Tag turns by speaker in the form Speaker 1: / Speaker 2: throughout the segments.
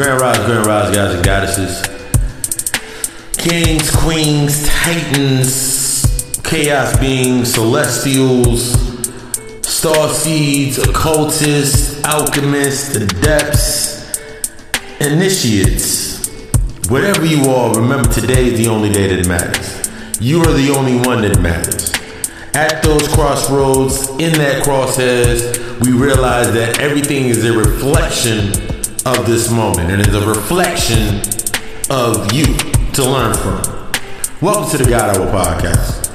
Speaker 1: Grand Rise, Grand Rise, guys and goddesses. Kings, queens, titans, chaos beings, celestials, star seeds, occultists, alchemists, adepts, initiates. Whatever you are, remember today is the only day that matters. You are the only one that matters. At those crossroads, in that crosshairs, we realize that everything is a reflection of this moment and is a reflection of you to learn from. Welcome to the God Hour Podcast.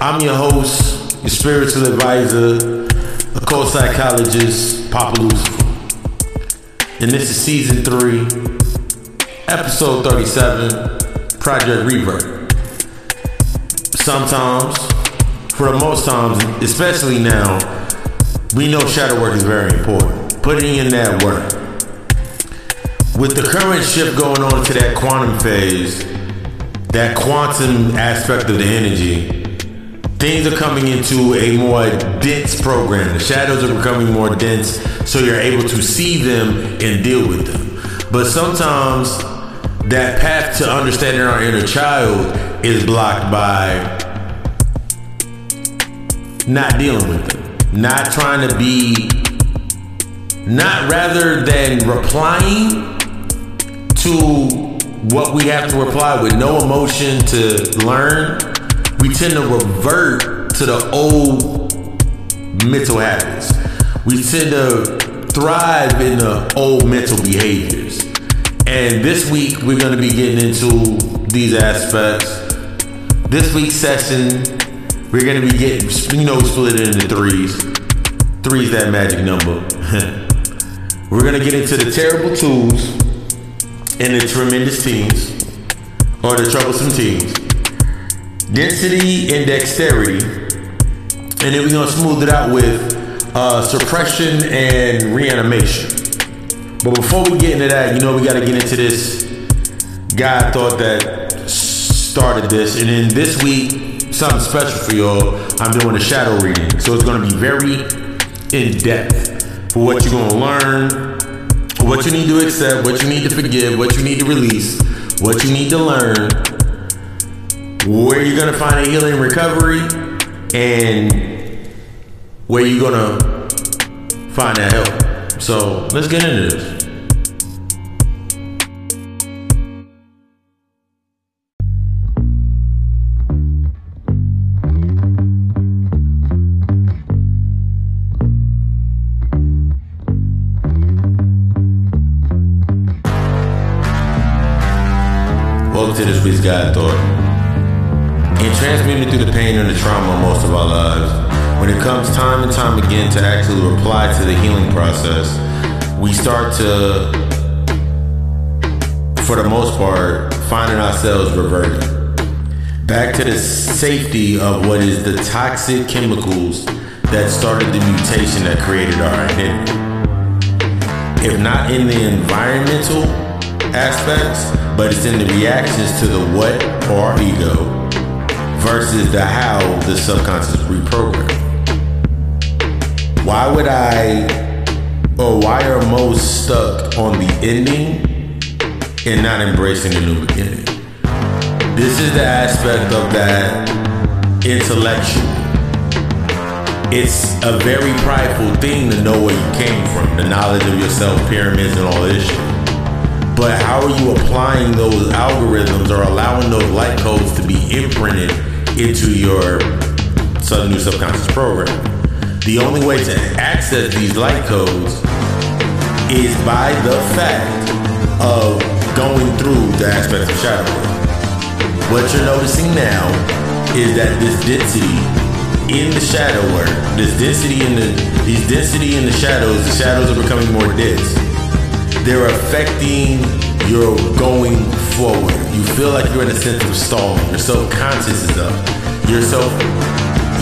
Speaker 1: I'm your host, your spiritual advisor, a co-psychologist, Papa Lucifer. And this is season three, episode 37, Project Revert. Sometimes, for the most times, especially now, we know shadow work is very important. Putting in that work. With the current shift going on to that quantum phase, that quantum aspect of the energy, things are coming into a more dense program. The shadows are becoming more dense, so you're able to see them and deal with them. But sometimes that path to understanding our inner child is blocked by not dealing with them, not trying to be, not rather than replying to what we have to reply with no emotion to learn, we tend to revert to the old mental habits. We tend to thrive in the old mental behaviors. And this week, we're going to be getting into these aspects. This week's session, we're going to be getting, you know, split into threes. Three's that magic number. we're going to get into the terrible twos and the tremendous teams, or the troublesome teens. Density and dexterity. And then we're going to smooth it out with uh, suppression and reanimation. But before we get into that, you know, we got to get into this. God thought that started this. And then this week, something special for y'all. I'm doing a shadow reading. So it's going to be very in depth for what you're going to learn, what you need to accept, what you need to forgive, what you need to release, what you need to learn, where you're going to find a healing recovery, and where you're going to find that help. So let's get into this. God Thought. In transmuting through the pain and the trauma most of our lives, when it comes time and time again to actually reply to the healing process, we start to, for the most part, finding ourselves reverting back to the safety of what is the toxic chemicals that started the mutation that created our identity. If not in the environmental aspects, but it's in the reactions to the what or ego versus the how the subconscious reprogram. Why would I, or why are most stuck on the ending and not embracing the new beginning? This is the aspect of that intellectual. It's a very prideful thing to know where you came from, the knowledge of yourself, pyramids, and all this shit. But how are you applying those algorithms or allowing those light codes to be imprinted into your sub- new subconscious program? The only way to access these light codes is by the fact of going through the aspects of shadow work. What you're noticing now is that this density in the shadow work, this density in the these density in the shadows, the shadows are becoming more dense they're affecting your going forward. You feel like you're in a sense of stalling. Your self-conscious is up. Your self,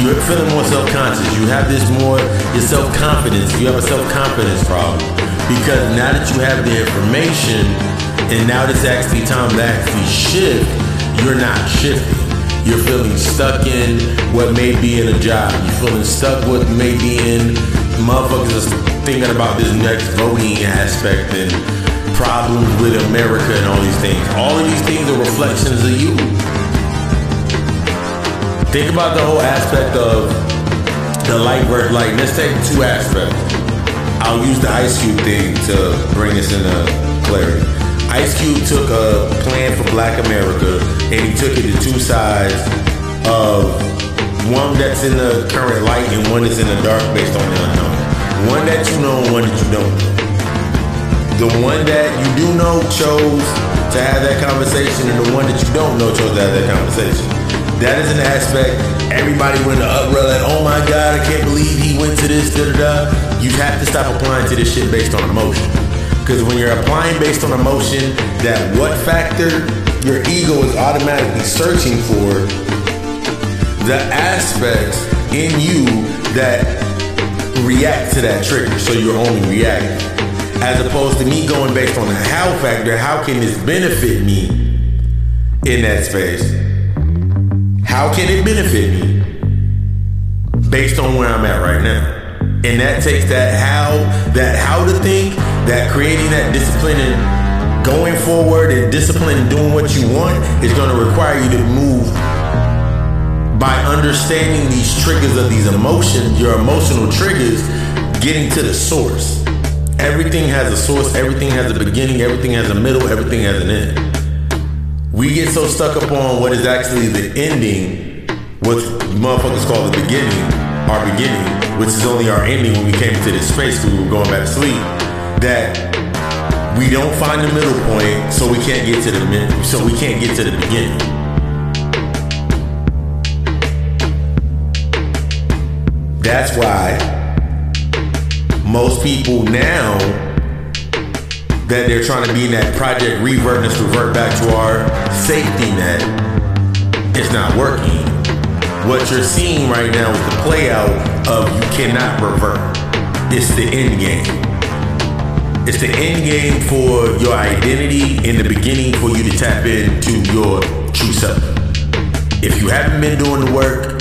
Speaker 1: you're feeling more self-conscious. You have this more, your self-confidence. You have a self-confidence problem because now that you have the information, and now it's actually time to actually shift. You're not shifting. You're feeling stuck in what may be in a job. You're feeling stuck what may be in motherfuckers thinking about this next voting aspect and problems with America and all these things. All of these things are reflections of you. Think about the whole aspect of the light versus light. Let's take two aspects. I'll use the Ice Cube thing to bring this into clarity. Ice Cube took a plan for Black America and he took it to two sides of one that's in the current light and one that's in the dark based on the unknown. One that you know and one that you don't. The one that you do know chose to have that conversation, and the one that you don't know chose to have that conversation. That is an aspect. Everybody went to uproar like, oh my God, I can't believe he went to this, da da da. You have to stop applying to this shit based on emotion. Because when you're applying based on emotion, that what factor your ego is automatically searching for, the aspects in you that react to that trigger. So you're only reacting as opposed to me going based on the how factor. How can this benefit me in that space? How can it benefit me based on where I'm at right now? And that takes that how, that how to think, that creating that discipline and going forward and discipline and doing what you want is going to require you to move by understanding these triggers of these emotions, your emotional triggers, getting to the source. Everything has a source, everything has a beginning, everything has a middle, everything has an end. We get so stuck up on what is actually the ending, what motherfuckers call the beginning, our beginning, which is only our ending when we came into this space because we were going back to sleep, that we don't find the middle point, so we can't get to the mid, so we can't get to the beginning. That's why most people now that they're trying to be in that project revert, let's revert back to our safety net, it's not working. What you're seeing right now is the play out of you cannot revert. It's the end game. It's the end game for your identity in the beginning for you to tap into your true self. If you haven't been doing the work,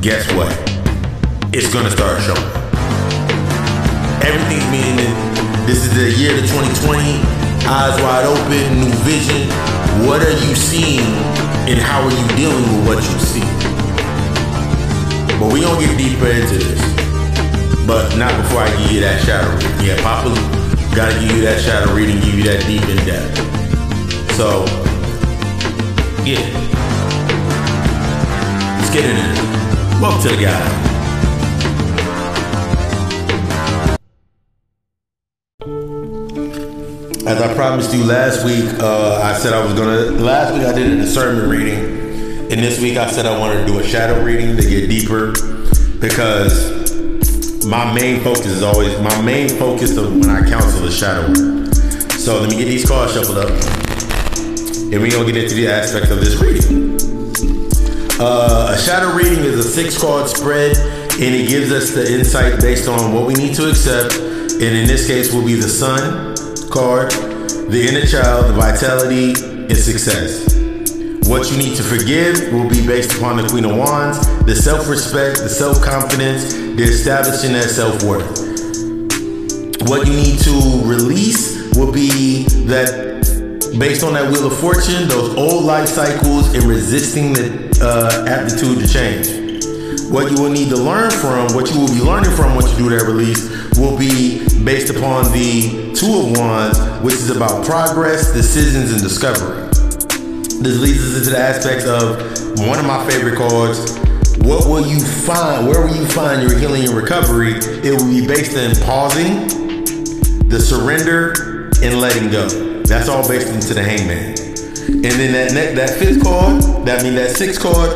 Speaker 1: guess what? It's gonna start showing everything's meaning this is the year to 2020. Eyes wide open, new vision. What are you seeing and how are you dealing with what you see? But we gonna get deeper into this. But not before I give you that shadow reading. Yeah, Papa gotta give you that shadow reading, give you that deep in depth. So, yeah. Let's get into it. Welcome to the guy. As I promised you last week, uh, I said I was gonna. Last week I did a discernment reading, and this week I said I wanted to do a shadow reading to get deeper because my main focus is always my main focus of when I counsel is shadow So let me get these cards shuffled up, and we're gonna get into the aspects of this reading. Uh, a shadow reading is a six card spread, and it gives us the insight based on what we need to accept, and in this case will be the sun card, the inner child, the vitality, and success. What you need to forgive will be based upon the Queen of Wands, the self respect, the self confidence, the establishing that self worth. What you need to release will be that based on that wheel of fortune, those old life cycles, and resisting the uh, aptitude to change. What you will need to learn from, what you will be learning from once you do that release, will be based upon the Two of Wands, which is about progress, decisions, and discovery. This leads us into the aspects of one of my favorite cards. What will you find? Where will you find your healing and recovery? It will be based in pausing, the surrender, and letting go. That's all based into the hangman. And then that ne- that fifth card, that mean that sixth card,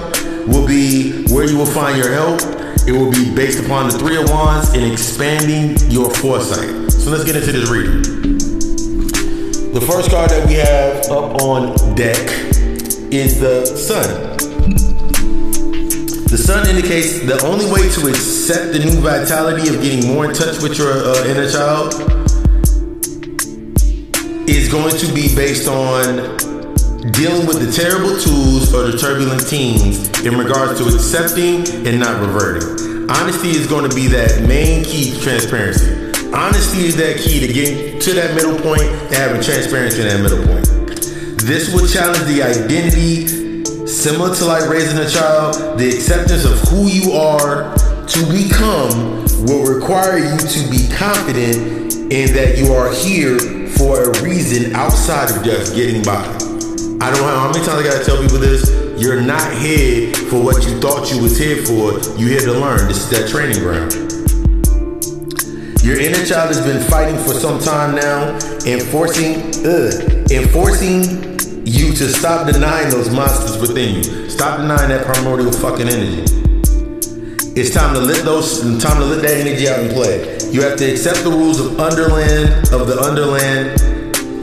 Speaker 1: will be where you will find your help, it will be based upon the Three of Wands and expanding your foresight. So let's get into this reading. The first card that we have up on deck is the Sun. The Sun indicates the only way to accept the new vitality of getting more in touch with your uh, inner child is going to be based on dealing with the terrible twos or the turbulent teens in regards to accepting and not reverting. Honesty is going to be that main key to transparency. Honesty is that key to getting to that middle point and having transparency in that middle point. This will challenge the identity, similar to like raising a child, the acceptance of who you are to become will require you to be confident in that you are here for a reason outside of just getting by. I don't know how many times I gotta tell people this. You're not here for what you thought you was here for. You're here to learn. This is that training ground. Your inner child has been fighting for some time now, enforcing, ugh, enforcing you to stop denying those monsters within you. Stop denying that primordial fucking energy. It's time to let those, time to let that energy out and play. You have to accept the rules of Underland, of the Underland,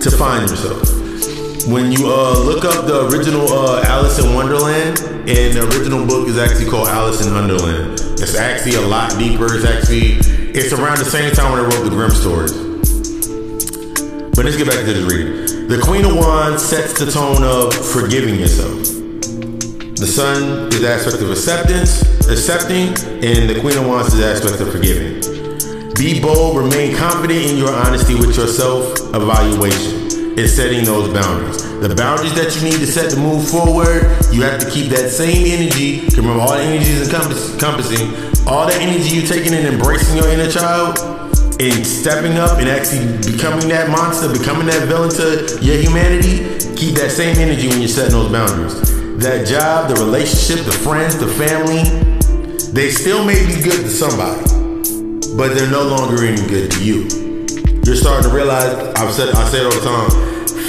Speaker 1: to find yourself. When you uh, look up the original uh, Alice in Wonderland, and the original book is actually called Alice in Wonderland. It's actually a lot deeper. It's actually it's around the same time when I wrote the Grimm stories. But let's get back to this reading. The Queen of Wands sets the tone of forgiving yourself. The Sun is the aspect of acceptance, accepting, and the Queen of Wands is the aspect of forgiving. Be bold, remain confident in your honesty with yourself evaluation and setting those boundaries. The boundaries that you need to set to move forward, you have to keep that same energy. Remember, all the energy is encompassing all that energy you're taking and embracing your inner child and stepping up and actually becoming that monster, becoming that villain to your humanity, keep that same energy when you're setting those boundaries. That job, the relationship, the friends, the family, they still may be good to somebody, but they're no longer any good to you. You're starting to realize, I've said I say it all the time,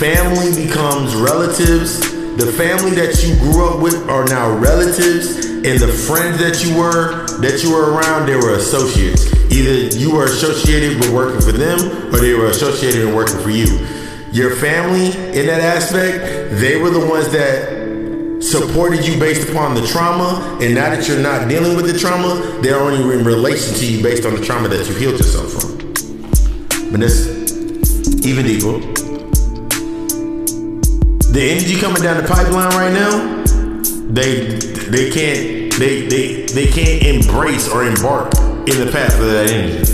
Speaker 1: family becomes relatives. The family that you grew up with are now relatives and the friends that you were that you were around, they were associates. Either you were associated with working for them, or they were associated and working for you. Your family, in that aspect, they were the ones that supported you based upon the trauma, and now that you're not dealing with the trauma, they're only in relation to you based on the trauma that you healed yourself from. But this even deeper. The energy coming down the pipeline right now, they they can't they they they can't embrace or embark in the path of that energy.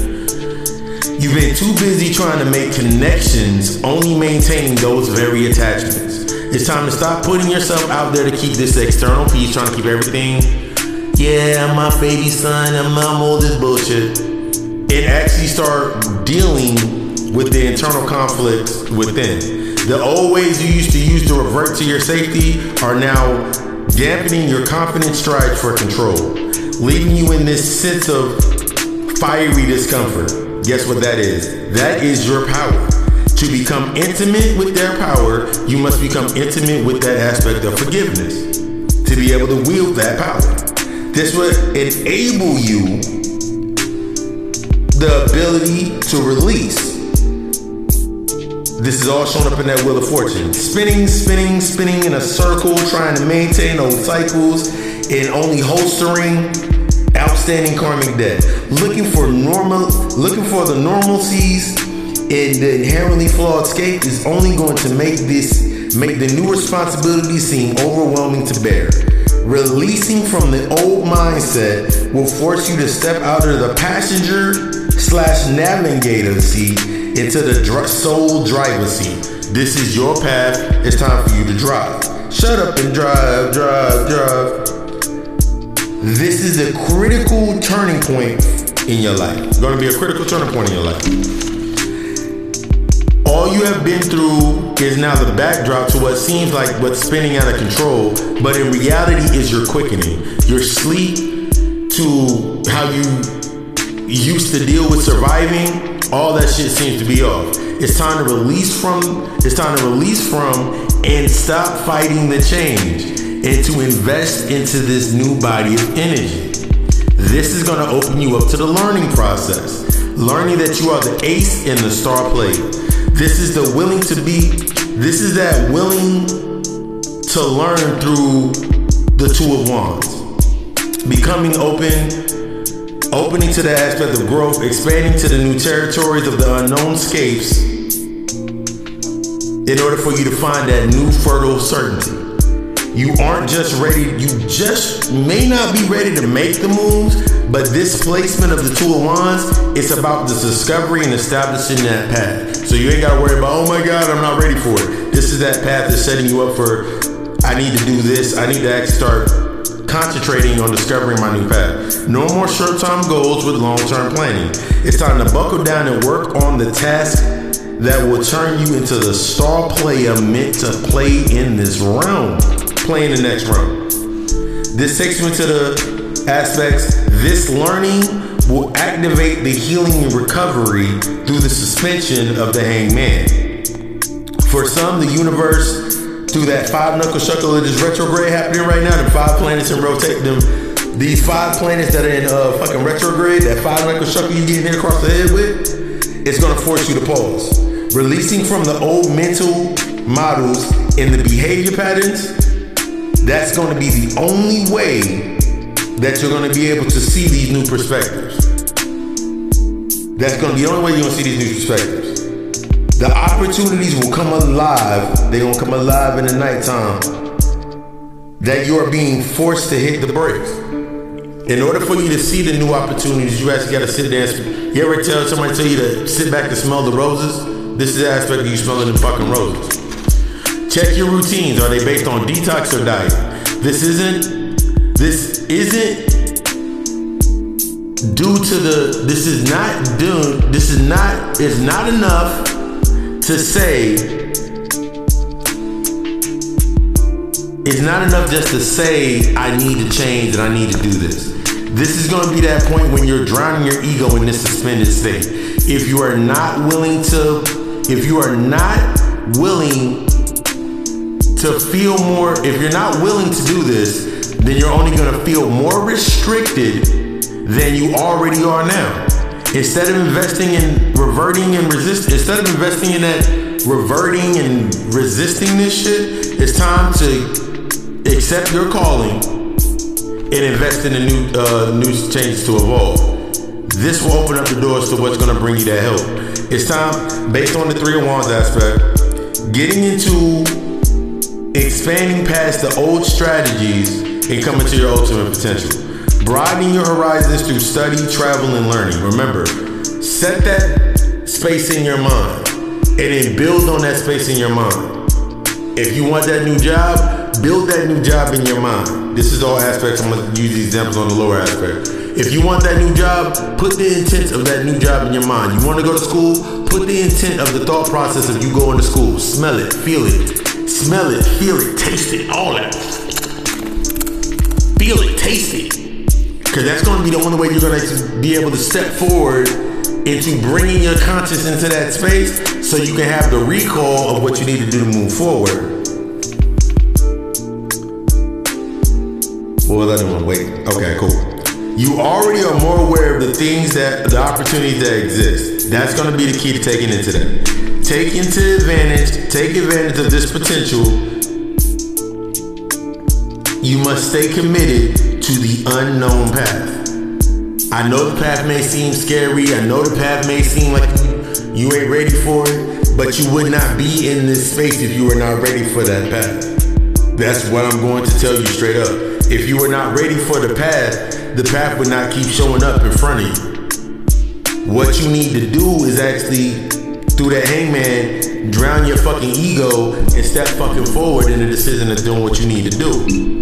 Speaker 1: You've been too busy trying to make connections, only maintaining those very attachments. It's time to stop putting yourself out there to keep this external piece, trying to keep everything. Yeah, I'm my baby son, I'm, all this bullshit. And actually start dealing with the internal conflicts within. The old ways you used to use to revert to your safety are now dampening your confident strides for control, leaving you in this sense of fiery discomfort. Guess what that is? That is your power. To become intimate with their power, you must become intimate with that aspect of forgiveness to be able to wield that power. This will enable you the ability to release this is all shown up in that Wheel of Fortune. Spinning, spinning, spinning in a circle, trying to maintain those cycles and only holstering outstanding karmic debt. Looking for normal, looking for the normalcies and the inherently flawed scape is only going to make this make the new responsibility seem overwhelming to bear. Releasing from the old mindset will force you to step out of the passenger slash navigator seat into the dr- soul driver's seat. This is your path. It's time for you to drive. Shut up and drive, drive, drive. This is a critical turning point in your life. It's going to be a critical turning point in your life. All you have been through is now the backdrop to what seems like what's spinning out of control, but in reality is your quickening. Your sleep to how you used to deal with surviving all that shit seems to be off. It's time to release from. It's time to release from and stop fighting the change and to invest into this new body of energy. This is going to open you up to the learning process, learning that you are the ace in the star play. This is the willing to be. This is that willing to learn through the two of wands, becoming open opening to the aspect of growth, expanding to the new territories of the unknown scapes in order for you to find that new fertile certainty. You aren't just ready, you just may not be ready to make the moves, but this placement of the Two of Wands, it's about the discovery and establishing that path. So you ain't gotta worry about, oh my God, I'm not ready for it. This is that path that's setting you up for, I need to do this, I need to start concentrating on discovering my new path. No more short term goals with long term planning. It's time to buckle down and work on the task that will turn you into the star player meant to play in this realm, play in the next round. This takes me into the aspects. This learning will activate the healing and recovery through the suspension of the hangman. For some, the universe through that five knuckle shuckle of this retrograde happening right now, the five planets and rotate them. These five planets that are in uh, fucking retrograde, that five knuckle shuckle you getting hit across the head with, it's gonna force you to pause. Releasing from the old mental models and the behavior patterns, that's gonna be the only way that you're gonna be able to see these new perspectives. That's gonna be the only way you're gonna see these new perspectives. Opportunities will come alive. They're gonna come alive in the nighttime. That you are being forced to hit the brakes. In order for you to see the new opportunities, you actually gotta sit there. And, you ever tell somebody tell you to sit back and smell the roses? This is the aspect of you smelling the fucking roses. Check your routines. Are they based on detox or diet? This isn't. This isn't due to the. This is not due. This is not. It's not enough to say it's not enough just to say I need to change and I need to do this. This is going to be that point when you're drowning your ego in this suspended state. If you are not willing to, if you are not willing to feel more, if you're not willing to do this, then you're only going to feel more restricted than you already are now. Instead of investing in reverting and resist, instead of investing in that reverting and resisting this shit, it's time to accept your calling and invest in the new uh, new changes to evolve. This will open up the doors to what's to bring you that help. It's time, based on the three of wands aspect, getting into expanding past the old strategies and coming to your ultimate potential. Broadening your horizons through study, travel, and learning. Remember, set that space in your mind and then build on that space in your mind. If you want that new job, build that new job in your mind. This is all aspects. I'm going to use these examples on the lower aspect. If you want that new job, put the intent of that new job in your mind. You want to go to school, put the intent of the thought process of you going to school. Smell it, feel it, smell it, feel it, taste it, all that. Feel it, taste it. Because that's going to be the only way you're going to be able to step forward into bringing your conscience into that space so you can have the recall of what you need to do to move forward. What Well, let him wait. Okay, cool. You already are more aware of the things that, the opportunities that exist. That's going to be the key to taking into that. Take into advantage, take advantage of this potential. You must stay committed to the unknown path. I know the path may seem scary. I know the path may seem like you, ain't ready for it, but you would not be in this space if you were not ready for that path. That's what I'm going to tell you straight up. If you were not ready for the path, the path would not keep showing up in front of you. What you need to do is actually, through that hangman, drown your fucking ego and step fucking forward in the decision of doing what you need to do.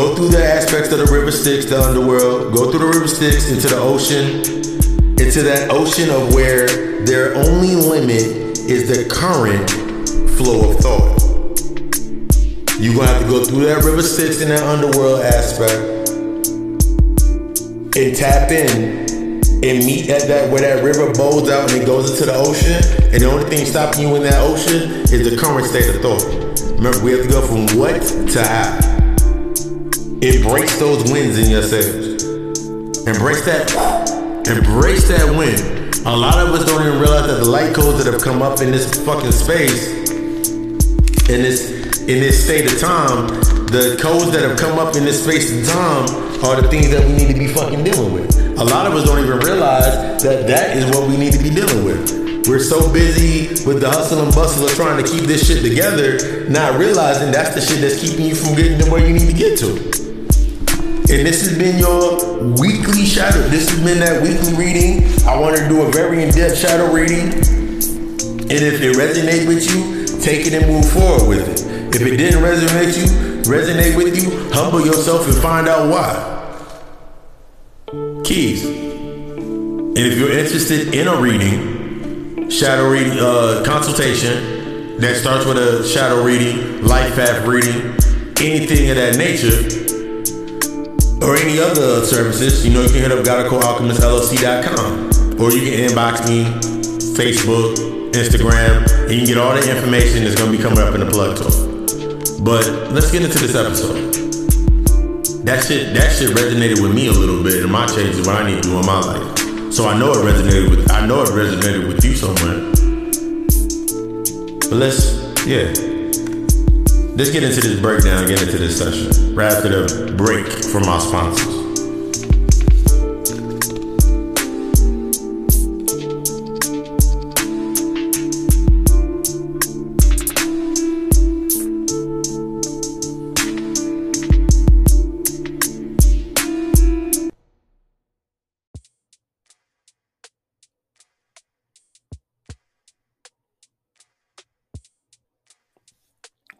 Speaker 1: Go through the aspects of the river Styx, the underworld. Go through the river Styx into the ocean, into that ocean of where their only limit is the current flow of thought. You're gonna have to go through that river Styx in that underworld aspect and tap in and meet at that where that river bows out and it goes into the ocean. And the only thing stopping you in that ocean is the current state of thought. Remember, we have to go from what to how. It breaks those winds in your sails. Embrace that. Embrace that wind. A lot of us don't even realize that the light codes that have come up in this fucking space, in this in this state of time, the codes that have come up in this space and time are the things that we need to be fucking dealing with. A lot of us don't even realize that that is what we need to be dealing with. We're so busy with the hustle and bustle of trying to keep this shit together, not realizing that's the shit that's keeping you from getting to where you need to get to. And this has been your weekly shadow. This has been that weekly reading. I want to do a very in-depth shadow reading. And if it resonates with you, take it and move forward with it. If it didn't resonate you, resonate with you, humble yourself and find out why. Keys. And if you're interested in a reading, shadow reading uh, consultation that starts with a shadow reading, life path reading, anything of that nature, or any other services, you know, you can hit up GottaCoAlchemistLLC.com or you can inbox me, Facebook, Instagram, and you can get all the information that's going to be coming up in the plug talk. But let's get into this episode. That shit, that shit resonated with me a little bit in my changes what I need to do in my life. So I know it resonated with, I know it resonated with you somewhere. But let's, yeah. Let's get into this breakdown, get into this session. Right after the break from our sponsors.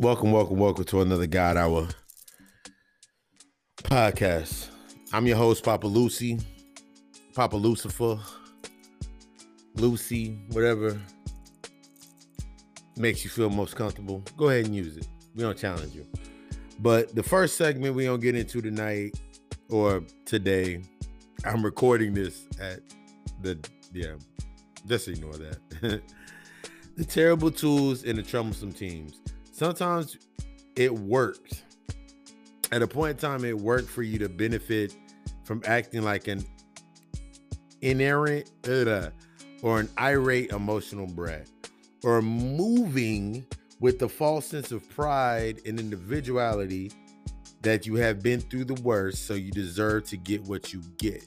Speaker 1: Welcome, welcome, welcome to another God Hour podcast. I'm your host, Papa Lucy, Papa Lucifer, Lucy, whatever makes you feel most comfortable. Go ahead and use it. We don't challenge you. But the first segment we don't get into tonight or today, I'm recording this at the yeah, just ignore that. the terrible twos and the troublesome teens sometimes it works. At a point in time, it worked for you to benefit from acting like an inerrant uh, or an irate emotional brat or moving with the false sense of pride and individuality that you have been through the worst, so you deserve to get what you get.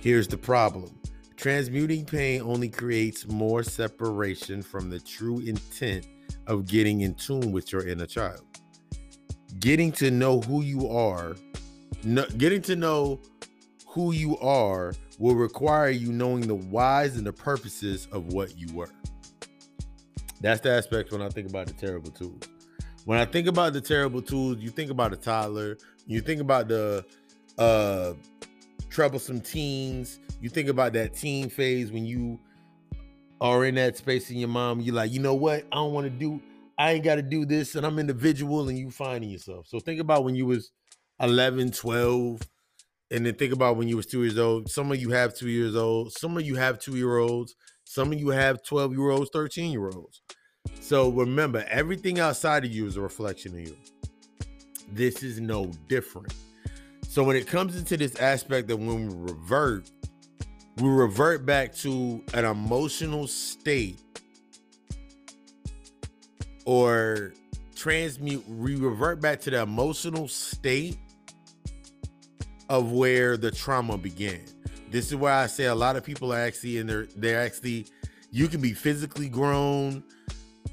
Speaker 1: Here's the problem transmuting pain only creates more separation from the true intent of getting in tune with your inner child. Getting to know who you are, no, getting to know who you are will require you knowing the whys and the purposes of what you were. That's the aspect when I think about the terrible twos. When I think about the terrible twos, you think about a toddler, you think about the uh troublesome teens, you think about that teen phase when you are in that space in your mom, you're like, you know what? I don't want to do, I ain't got to do this, and I'm individual, and you finding yourself. So think about when you was 11, 12, and then think about when you was two years old. Some of you have two years old, some of you have two year olds, some of you have 12 year olds, 13 year olds. So remember, everything outside of you is a reflection of you. This is no different. So when it comes into this aspect of when we revert, we revert back to an emotional state or transmute we revert back to the emotional state of where the trauma began. This is why i say a lot of people are actually in there they're actually you can be physically grown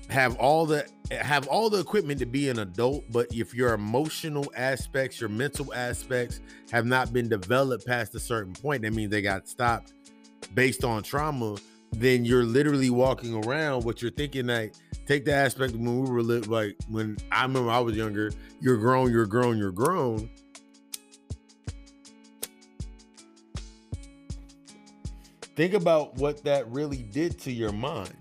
Speaker 1: have all the have all the equipment to be an adult but if your emotional aspects your mental aspects have not been developed past a certain point that means they got stopped based on trauma, then you're literally walking around what you're thinking like take the aspect when we were lit like when I remember I was younger, you're grown, you're grown, you're grown. Think about what that really did to your mind.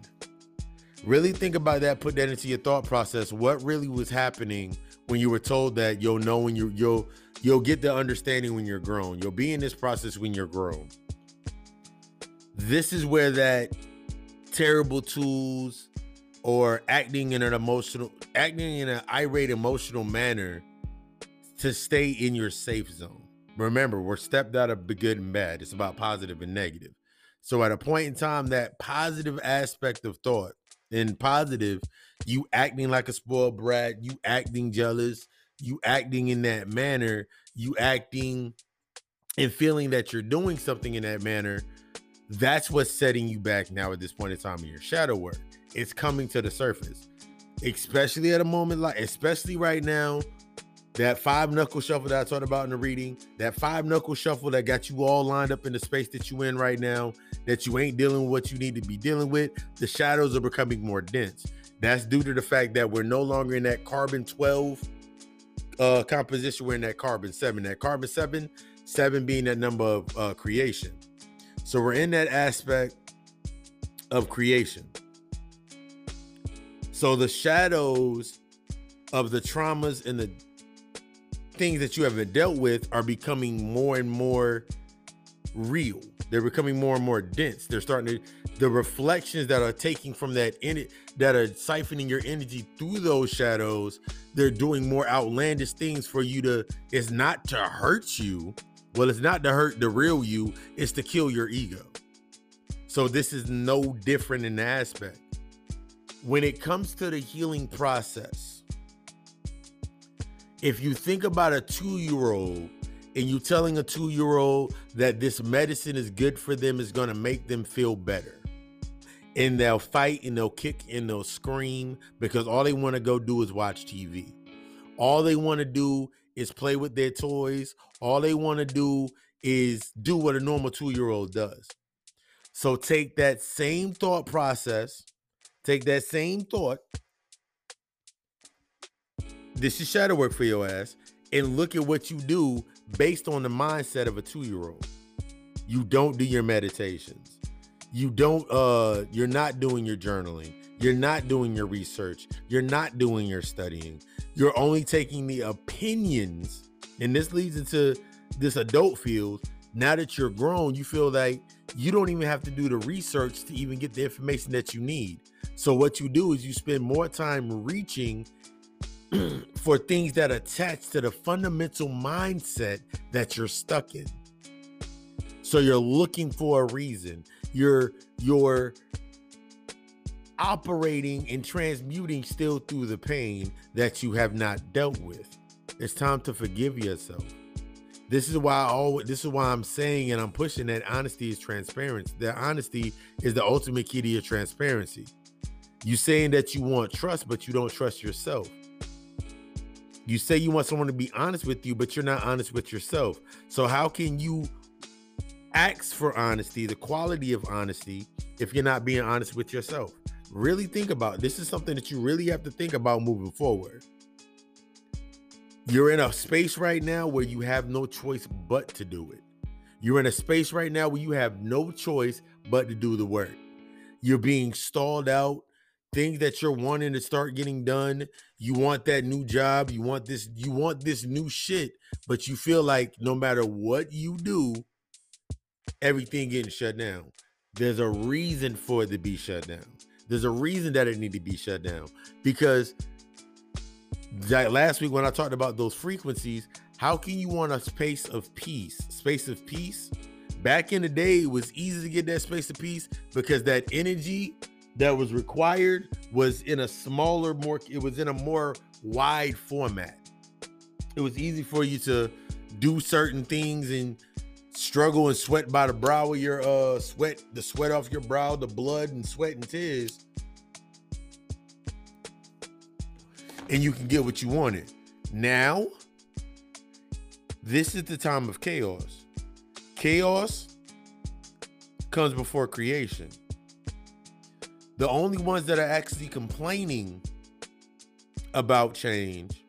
Speaker 1: Really think about that, put that into your thought process. What really was happening when you were told that you'll know when you you'll you'll get the understanding when you're grown. You'll be in this process when you're grown this is where that terrible twos or acting in an emotional acting in an irate emotional manner to stay in your safe zone. Remember we're stepped out of good and bad. It's about positive and negative. So at a point in time that positive aspect of thought and positive you acting like a spoiled brat you acting jealous you acting in that manner you acting and feeling that you're doing something in that manner That's what's setting you back now at this point in time in your shadow work. It's coming to the surface, especially at a moment like, especially right now. That five knuckle shuffle that I talked about in the reading, that five knuckle shuffle that got you all lined up in the space that you in right now, that you ain't dealing with what you need to be dealing with. The shadows are becoming more dense. That's due to the fact that we're no longer in that carbon 12 uh, composition. We're in that carbon 7. That carbon 7, 7 being that number of uh, creation. So we're in that aspect of creation. So the shadows of the traumas and the things that you haven't dealt with are becoming more and more real. They're becoming more and more dense. They're starting to the reflections that are taking from that in it that are siphoning your energy through those shadows. They're doing more outlandish things for you to. It's not to hurt you. Well, it's not to hurt the real you. It's to kill your ego. So this is no different in the aspect. When it comes to the healing process, if you think about a two year old and you telling a two year old that this medicine is good for them is going to make them feel better. And they'll fight and they'll kick and they'll scream because all they want to go do is watch TV. All they want to do is play with their toys. All they want to do is do what a normal two year old does. So take that same thought process, take that same thought. This is shadow work for your ass, and look at what you do based on the mindset of a two-year-old. You don't do your meditations. You don't uh you're not doing your journaling. You're not doing your research. You're not doing your studying. You're only taking the opinions. And this leads into this adult field. Now that you're grown, you feel like you don't even have to do the research to even get the information that you need. So what you do is you spend more time reaching for things that attach to the fundamental mindset that you're stuck in. So you're looking for a reason. You're you're operating and transmuting still through the pain that you have not dealt with. It's time to forgive yourself. This is why I always this is why I'm saying and I'm pushing that honesty is transparency. That honesty is the ultimate key to your transparency. You saying that you want trust, but you don't trust yourself. You say you want someone to be honest with you, but you're not honest with yourself. So, how can you ask for honesty, the quality of honesty, if you're not being honest with yourself? Really think about this is something that you really have to think about moving forward. You're in a space right now where you have no choice but to do it. You're in a space right now where you have no choice but to do the work. You're being stalled out things that you're wanting to start getting done. You want that new job, you want this you want this new shit, but you feel like no matter what you do, everything getting shut down. There's a reason for it to be shut down. There's a reason that it need to be shut down because like last week when I talked about those frequencies, how can you want a space of peace? Space of peace. Back in the day, it was easy to get that space of peace because that energy that was required was in a smaller, more it was in a more wide format. It was easy for you to do certain things and struggle and sweat by the brow of your uh sweat, the sweat off your brow, the blood and sweat and tears. And you can get what you wanted. Now, this is the time of chaos. Chaos comes before creation the only ones that are actually complaining about change,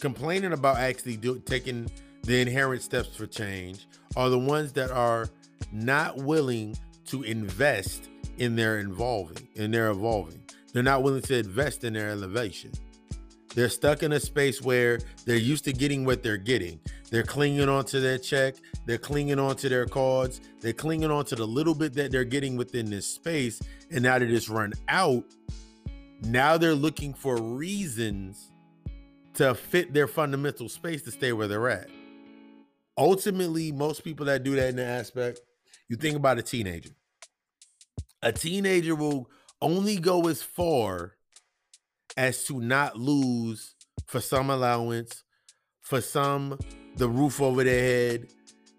Speaker 1: complaining about actually do, taking the inherent steps for change, are the ones that are not willing to invest in their involving, in their evolving. They're not willing to invest in their elevation. They're stuck in a space where they're used to getting what they're getting. They're clinging onto their check, they're clinging onto their cards, they're clinging onto the little bit that they're getting within this space. And now that it's run out, now they're looking for reasons to fit their fundamental space to stay where they're at. Ultimately, most people that do that in the aspect, you think about a teenager. A teenager will only go as far as to not lose for some allowance, for some the roof over their head.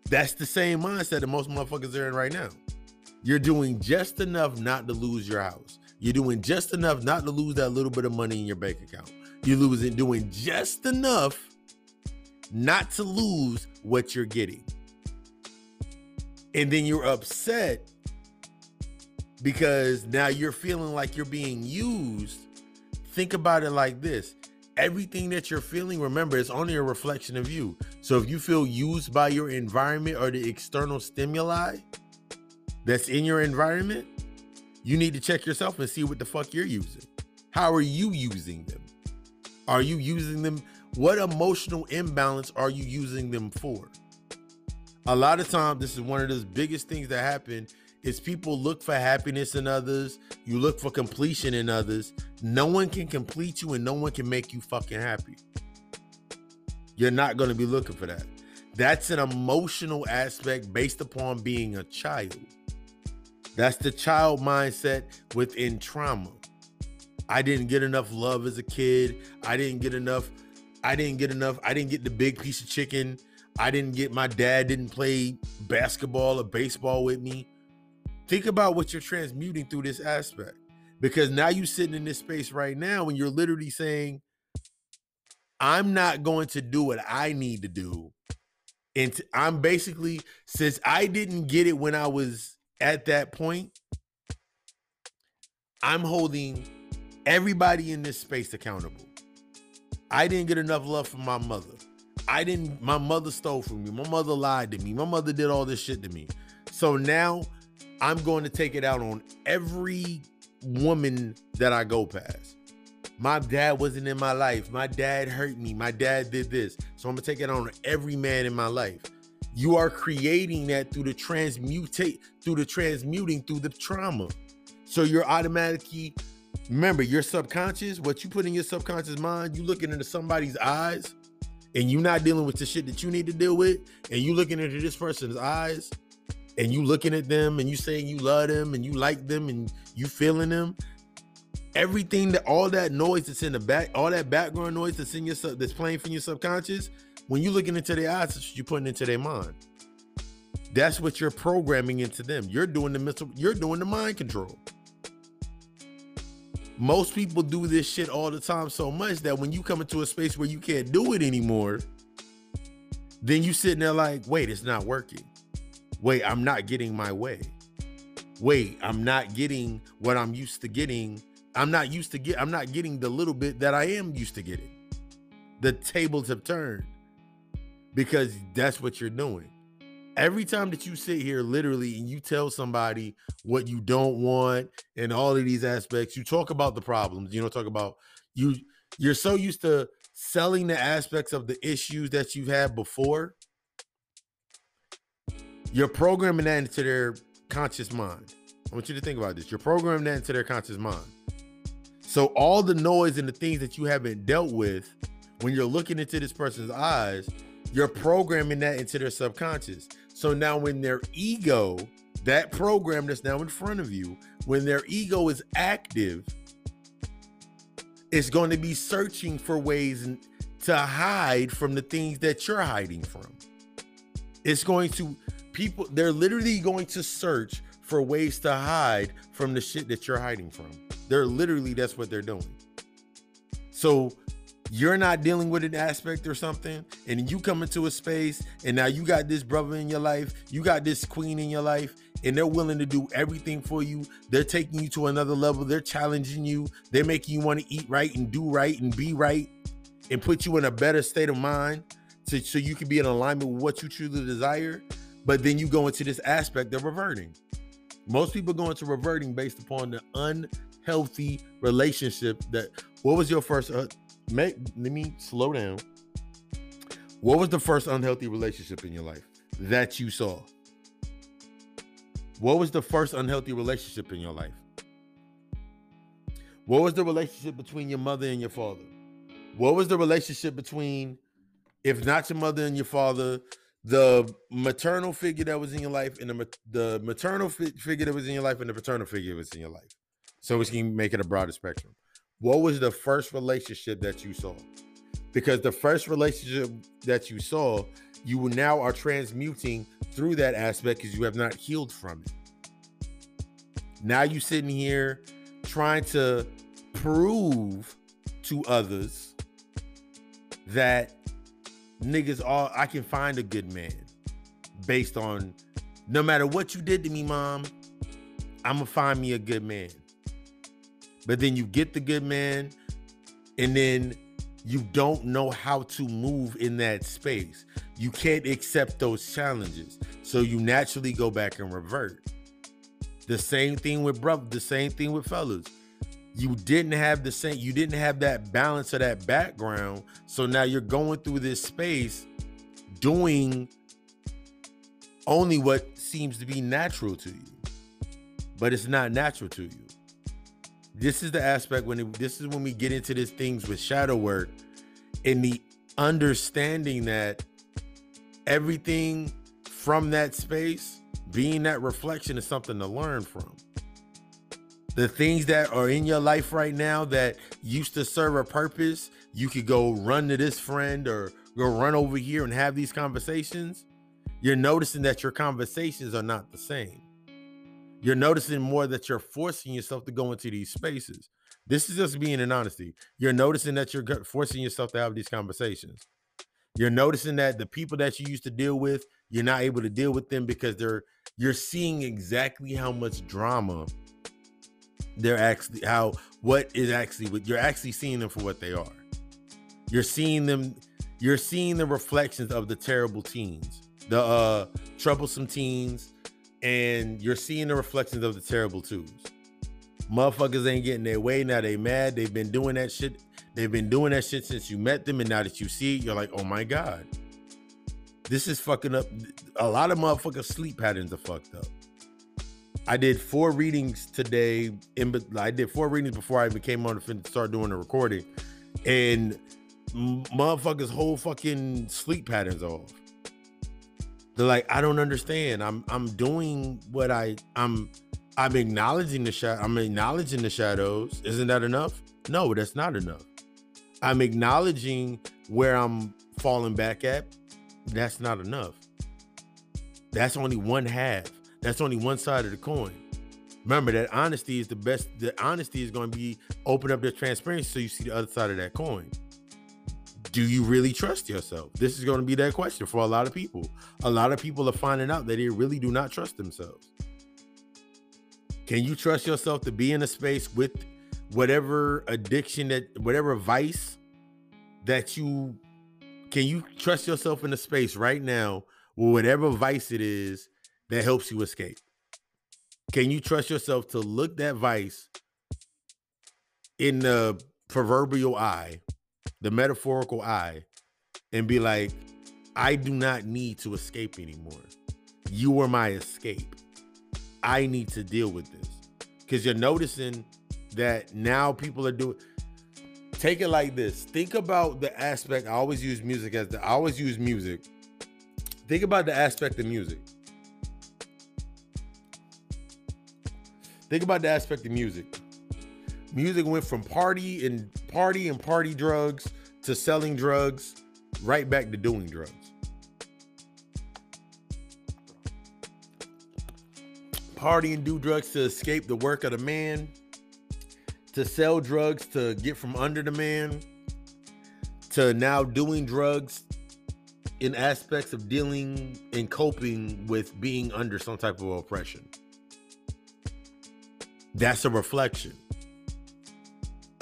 Speaker 1: That's the same mindset that most motherfuckers are in right now. You're doing just enough not to lose your house. You're doing just enough not to lose that little bit of money in your bank account. You're losing doing just enough not to lose what you're getting. And then you're upset because now you're feeling like you're being used. Think about it like this everything that you're feeling, remember, it's only a reflection of you. So if you feel used by your environment or the external stimuli that's in your environment, you need to check yourself and see what the fuck you're using. How are you using them? Are you using them? What emotional imbalance are you using them for? A lot of times, this is one of those biggest things that happen is people look for happiness in others. You look for completion in others. No one can complete you and no one can make you fucking happy. You're not going to be looking for that. That's an emotional aspect based upon being a child. That's the child mindset within trauma. I didn't get enough love as a kid. I didn't get enough. I didn't get enough. I didn't get the big piece of chicken. I didn't get my dad didn't play basketball or baseball with me. Think about what you're transmuting through this aspect. Because now you're sitting in this space right now and you're literally saying, I'm not going to do what I need to do. And I'm basically, since I didn't get it when I was at that point, I'm holding everybody in this space accountable. I didn't get enough love from my mother. I didn't, my mother stole from me. My mother lied to me. My mother did all this shit to me. So now I'm going to take it out on every woman that I go past. My dad wasn't in my life. My dad hurt me. My dad did this. So I'm going to take it on every man in my life. You are creating that through the transmutate, through the transmuting, through the trauma. So you're automatically, remember, your subconscious, what you put in your subconscious mind, you looking into somebody's eyes and you not dealing with the shit that you need to deal with, and you looking into this person's eyes and you looking at them and you saying you love them and you like them and you feeling them. Everything that all that noise that's in the back all that background noise that's in your sub that's playing from your subconscious when you looking into their eyes that's you're putting into their mind. That's what you're programming into them. You're doing the mental you're doing the mind control most people do this shit all the time so much that when you come into a space where you can't do it anymore then you sitting there like wait it's not working wait, I'm not getting my way. Wait, I'm not getting what I'm used to getting. I'm not used to get I'm not getting the little bit that I am used to getting. The tables have turned because that's what you're doing. Every time that you sit here literally and you tell somebody what you don't want and all of these aspects, you talk about the problems, you don't talk about you you're so used to selling the aspects of the issues that you've had before you're programming that into their conscious mind. I want you to think about this. You're programming that into their conscious mind. So all the noise and the things that you haven't dealt with when you're looking into this person's eyes, you're programming that into their subconscious. So now when their ego, that program that's now in front of you, when their ego is active, it's going to be searching for ways to hide from the things that you're hiding from. It's going to people they're literally going to search for ways to hide from the shit that you're hiding from. They're literally that's what they're doing. So you're not dealing with an aspect or something, and you come into a space, and now you got this brother in your life, you got this queen in your life, and they're willing to do everything for you. They're taking you to another level. They're challenging you. They're making you want to eat right and do right and be right and put you in a better state of mind to, so you can be in alignment with what you truly desire. But then you go into this aspect of reverting. Most people go into reverting based upon the unhealthy relationship that what was your first uh, let me slow down. What was the first unhealthy relationship in your life that you saw? What was the first unhealthy relationship in your life? What was the relationship between your mother and your father? What was the relationship between, if not your mother and your father, the maternal figure that was in your life and the, the maternal fi- figure that was in your life and the paternal figure that was in your life. So we can make it a broader spectrum. What was the first relationship that you saw? Because the first relationship that you saw, you now are transmuting through that aspect because you have not healed from it. Now you sitting here trying to prove to others that niggas all I can find a good man based on no matter what you did to me, mom, I'm gonna find me a good man. But then you get the good man, and then you don't know how to move in that space. You can't accept those challenges. So you naturally go back and revert. The same thing with brother, the same thing with fellas. You didn't have the same, you didn't have that balance or that background. So now you're going through this space doing only what seems to be natural to you. But it's not natural to you. This is the aspect when it, this is when we get into these things with shadow work and the understanding that everything from that space, being that reflection is something to learn from. The things that are in your life right now that used to serve a purpose, you could go run to this friend or go run over here and have these conversations. You're noticing that your conversations are not the same you're noticing more that you're forcing yourself to go into these spaces. This is just being in honesty. You're noticing that you're forcing yourself to have these conversations. You're noticing that the people that you used to deal with, you're not able to deal with them because they're you're seeing exactly how much drama they're actually how what is actually what you're actually seeing them for what they are. You're seeing them you're seeing the reflections of the terrible teens, the uh troublesome teens, and you're seeing the reflections of the terrible twos. Motherfuckers ain't getting their way now. They mad. They've been doing that shit. They've been doing that shit since you met them, and now that you see it, you're like, oh my god, this is fucking up. A lot of motherfuckers' sleep patterns are fucked up. I did four readings today. In I did four readings before I even came on to start doing the recording, and motherfuckers' whole fucking sleep patterns off. They're like, I don't understand. I'm I'm doing what I I'm I'm acknowledging the shadow. I'm acknowledging the shadows. Isn't that enough? No, that's not enough. I'm acknowledging where I'm falling back at. That's not enough. That's only one half. That's only one side of the coin. Remember that honesty is the best. The honesty is going to be open up the transparency so you see the other side of that coin do you really trust yourself? This is going to be that question for a lot of people. A lot of people are finding out that they really do not trust themselves. Can you trust yourself to be in a space with whatever addiction that whatever vice that you can you trust yourself in a space right now with whatever vice it is that helps you escape? Can you trust yourself to look that vice in the proverbial eye the metaphorical eye and be like, I do not need to escape anymore. You are my escape. I need to deal with this. Because you're noticing that now people are doing take it like this. Think about the aspect. I always use music as the I always use music. Think about the aspect of music. Think about the aspect of music. Music went from party and party and party drugs to selling drugs, right back to doing drugs. Party and do drugs to escape the work of the man, to sell drugs to get from under the man, to now doing drugs in aspects of dealing and coping with being under some type of oppression. That's a reflection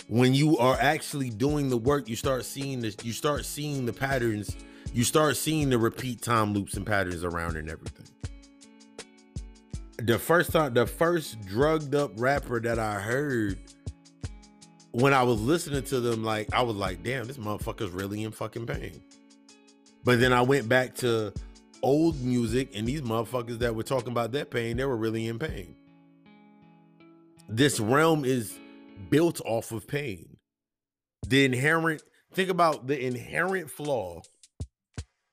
Speaker 1: when you are actually doing the work, you start seeing this, you start seeing the patterns, you start seeing the repeat time loops and patterns around and everything. The first time, the first drugged up rapper that I heard when I was listening to them, like I was like, damn, this motherfucker's really in fucking pain. But then I went back to old music and these motherfuckers that were talking about that pain, they were really in pain. This realm is built off of pain. The inherent, think about the inherent flaw.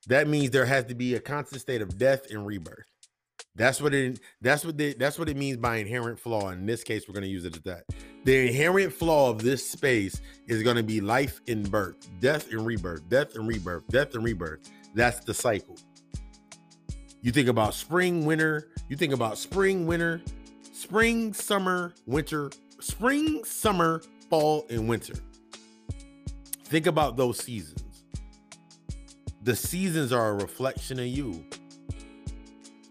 Speaker 1: That means there has to be a constant state of death and rebirth. That's what it that's what the, that's what it means by inherent flaw. In this case, we're going to use it as that. The inherent flaw of this space is going to be life and birth, death and rebirth, death and rebirth, death and rebirth. That's the cycle. You think about spring, winter, you think about spring, winter, spring, summer, winter, spring, summer, fall, and winter. Think about those seasons. The seasons are a reflection of you.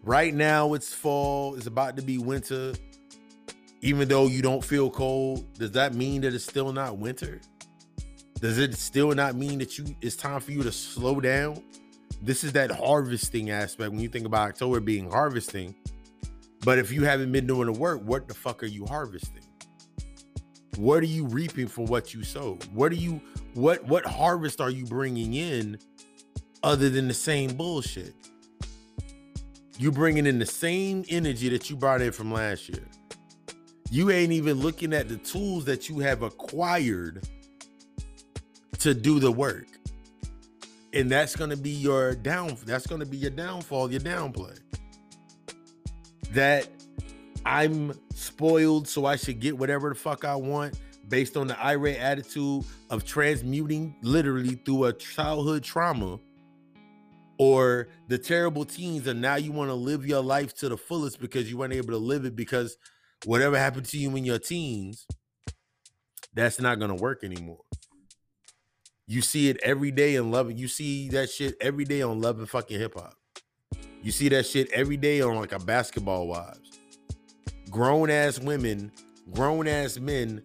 Speaker 1: Right now, it's fall, it's about to be winter. Even though you don't feel cold, does that mean that it's still not winter? Does it still not mean that you it's time for you to slow down? This is that harvesting aspect when you think about October being harvesting. But if you haven't been doing the work, what the fuck are you harvesting? What are you reaping for what you sowed? What are you what what harvest are you bringing in other than the same bullshit? You're bringing in the same energy that you brought in from last year. You ain't even looking at the tools that you have acquired to do the work. And that's going to be your down that's going to be your downfall, your downplay. That I'm spoiled so I should get whatever the fuck I want based on the irate attitude of transmuting literally through a childhood trauma or the terrible teens and now you want to live your life to the fullest because you weren't able to live it because whatever happened to you in your teens that's not going to work anymore. You see it every day in love you see that shit every day on love and fucking hip-hop you see that shit every day on like a basketball wives grown ass women grown ass men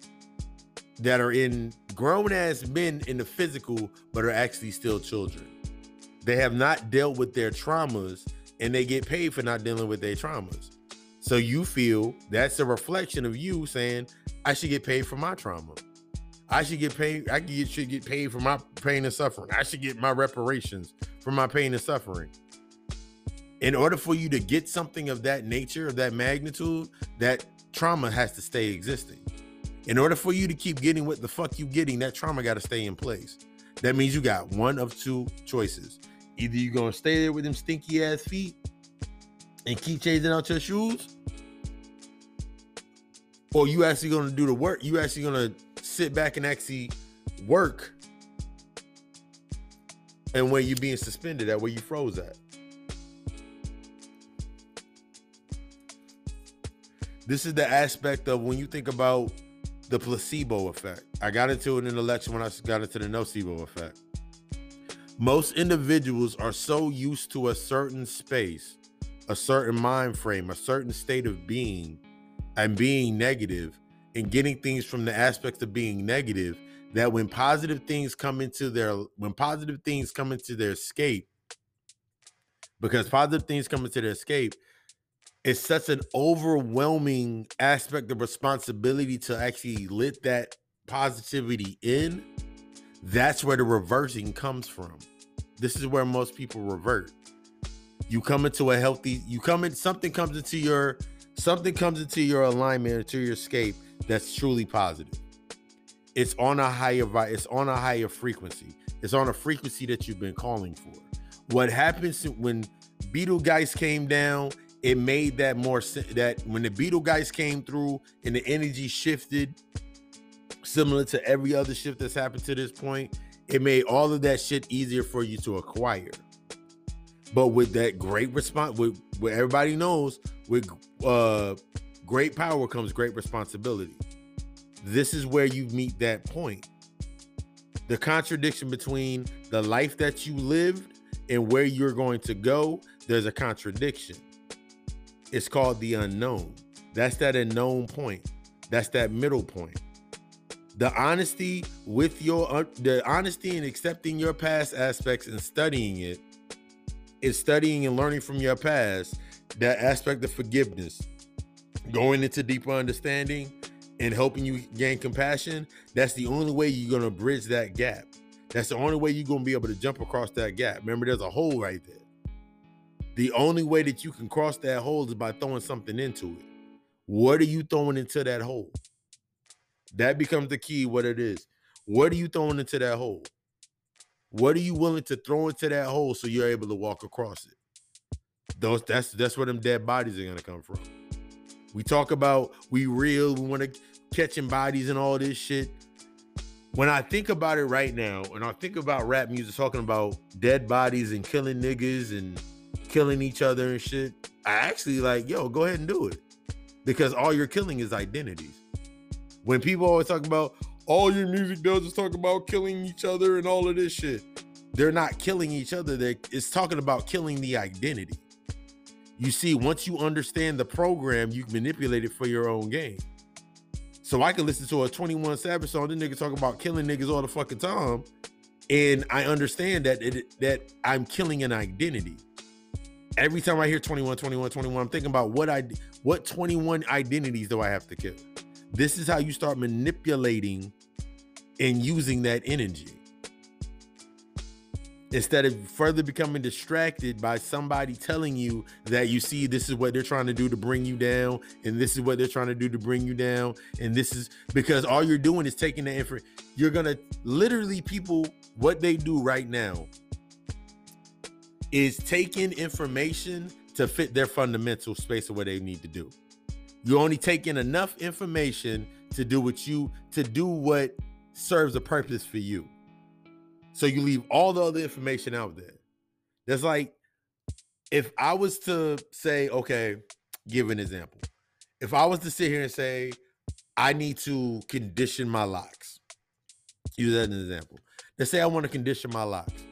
Speaker 1: that are in grown ass men in the physical but are actually still children they have not dealt with their traumas and they get paid for not dealing with their traumas. So you feel that's a reflection of you saying, I should get paid for my trauma. I should get paid. I should get paid for my pain and suffering. I should get my reparations for my pain and suffering. In order for you to get something of that nature, of that magnitude, that trauma has to stay existing. In order for you to keep getting what the fuck you getting, that trauma got to stay in place. That means you got one of two choices. Either you're gonna stay there with them stinky ass feet and keep changing out your shoes, or you actually gonna do the work. You actually gonna sit back and actually work, and where you being suspended at, where you froze at. This is the aspect of when you think about the placebo effect. I got into it in the lecture when I got into the nocebo effect. Most individuals are so used to a certain space, a certain mind frame, a certain state of being, and being negative and getting things from the aspects of being negative that when positive things come into their when positive things come into their escape because positive things come into their escape it's such an overwhelming aspect of responsibility to actually let that positivity in that's where the reversing comes from. This is where most people revert. You come into a healthy, you come in, something comes into your, something comes into your alignment, into your escape that's truly positive. It's on a higher, it's on a higher frequency. It's on a frequency that you've been calling for. What happens when Betelgeuse came down, it made that more that when the Betelgeuse came through and the energy shifted similar to every other shift that's happened to this point, it made all of that shit easier for you to acquire. But with that great response, with what everybody knows, with uh, great power comes great responsibility. This is where you meet that point. The contradiction between the life that you lived and where you're going to go, there's a contradiction. It's called the unknown. That's that unknown point. That's that middle point the honesty with your uh, the honesty and accepting your past aspects and studying it is studying and learning from your past that aspect of forgiveness going into deeper understanding and helping you gain compassion that's the only way you're going to bridge that gap that's the only way you're going to be able to jump across that gap remember there's a hole right there the only way that you can cross that hole is by throwing something into it what are you throwing into that hole that becomes the key, what it is. What are you throwing into that hole? What are you willing to throw into that hole so you're able to walk across it? Those that's that's where them dead bodies are gonna come from. We talk about we real, we want to catching bodies and all this shit. When I think about it right now, and I think about rap music talking about dead bodies and killing niggas and killing each other and shit, I actually like, yo, go ahead and do it. because all you're killing is identities. When people always talk about all your music does is talk about killing each other and all of this shit, they're not killing each other. They're, it's talking about killing the identity. You see, once you understand the program, you manipulate it for your own game. So I can listen to a 21 Savage song, this nigga talk about killing niggas all the fucking time. And I understand that it, that I'm killing an identity. Every time I hear 21, 21, 21, I'm thinking about what I what 21 identities do I have to kill? This is how you start manipulating and using that energy instead of further becoming distracted by somebody telling you that you see this is what they're trying to do to bring you down and this is what they're trying to do to bring you down and this is because all you're doing is taking the effort you're gonna literally people what they do right now is taking information to fit their fundamental space of what they need to do you're only taking enough information to do what you to do what serves a purpose for you so you leave all the other information out there. That's like if I was to say, okay, give an example. If I was to sit here and say, I need to condition my locks, use that as an example. Let's say I want to condition my locks,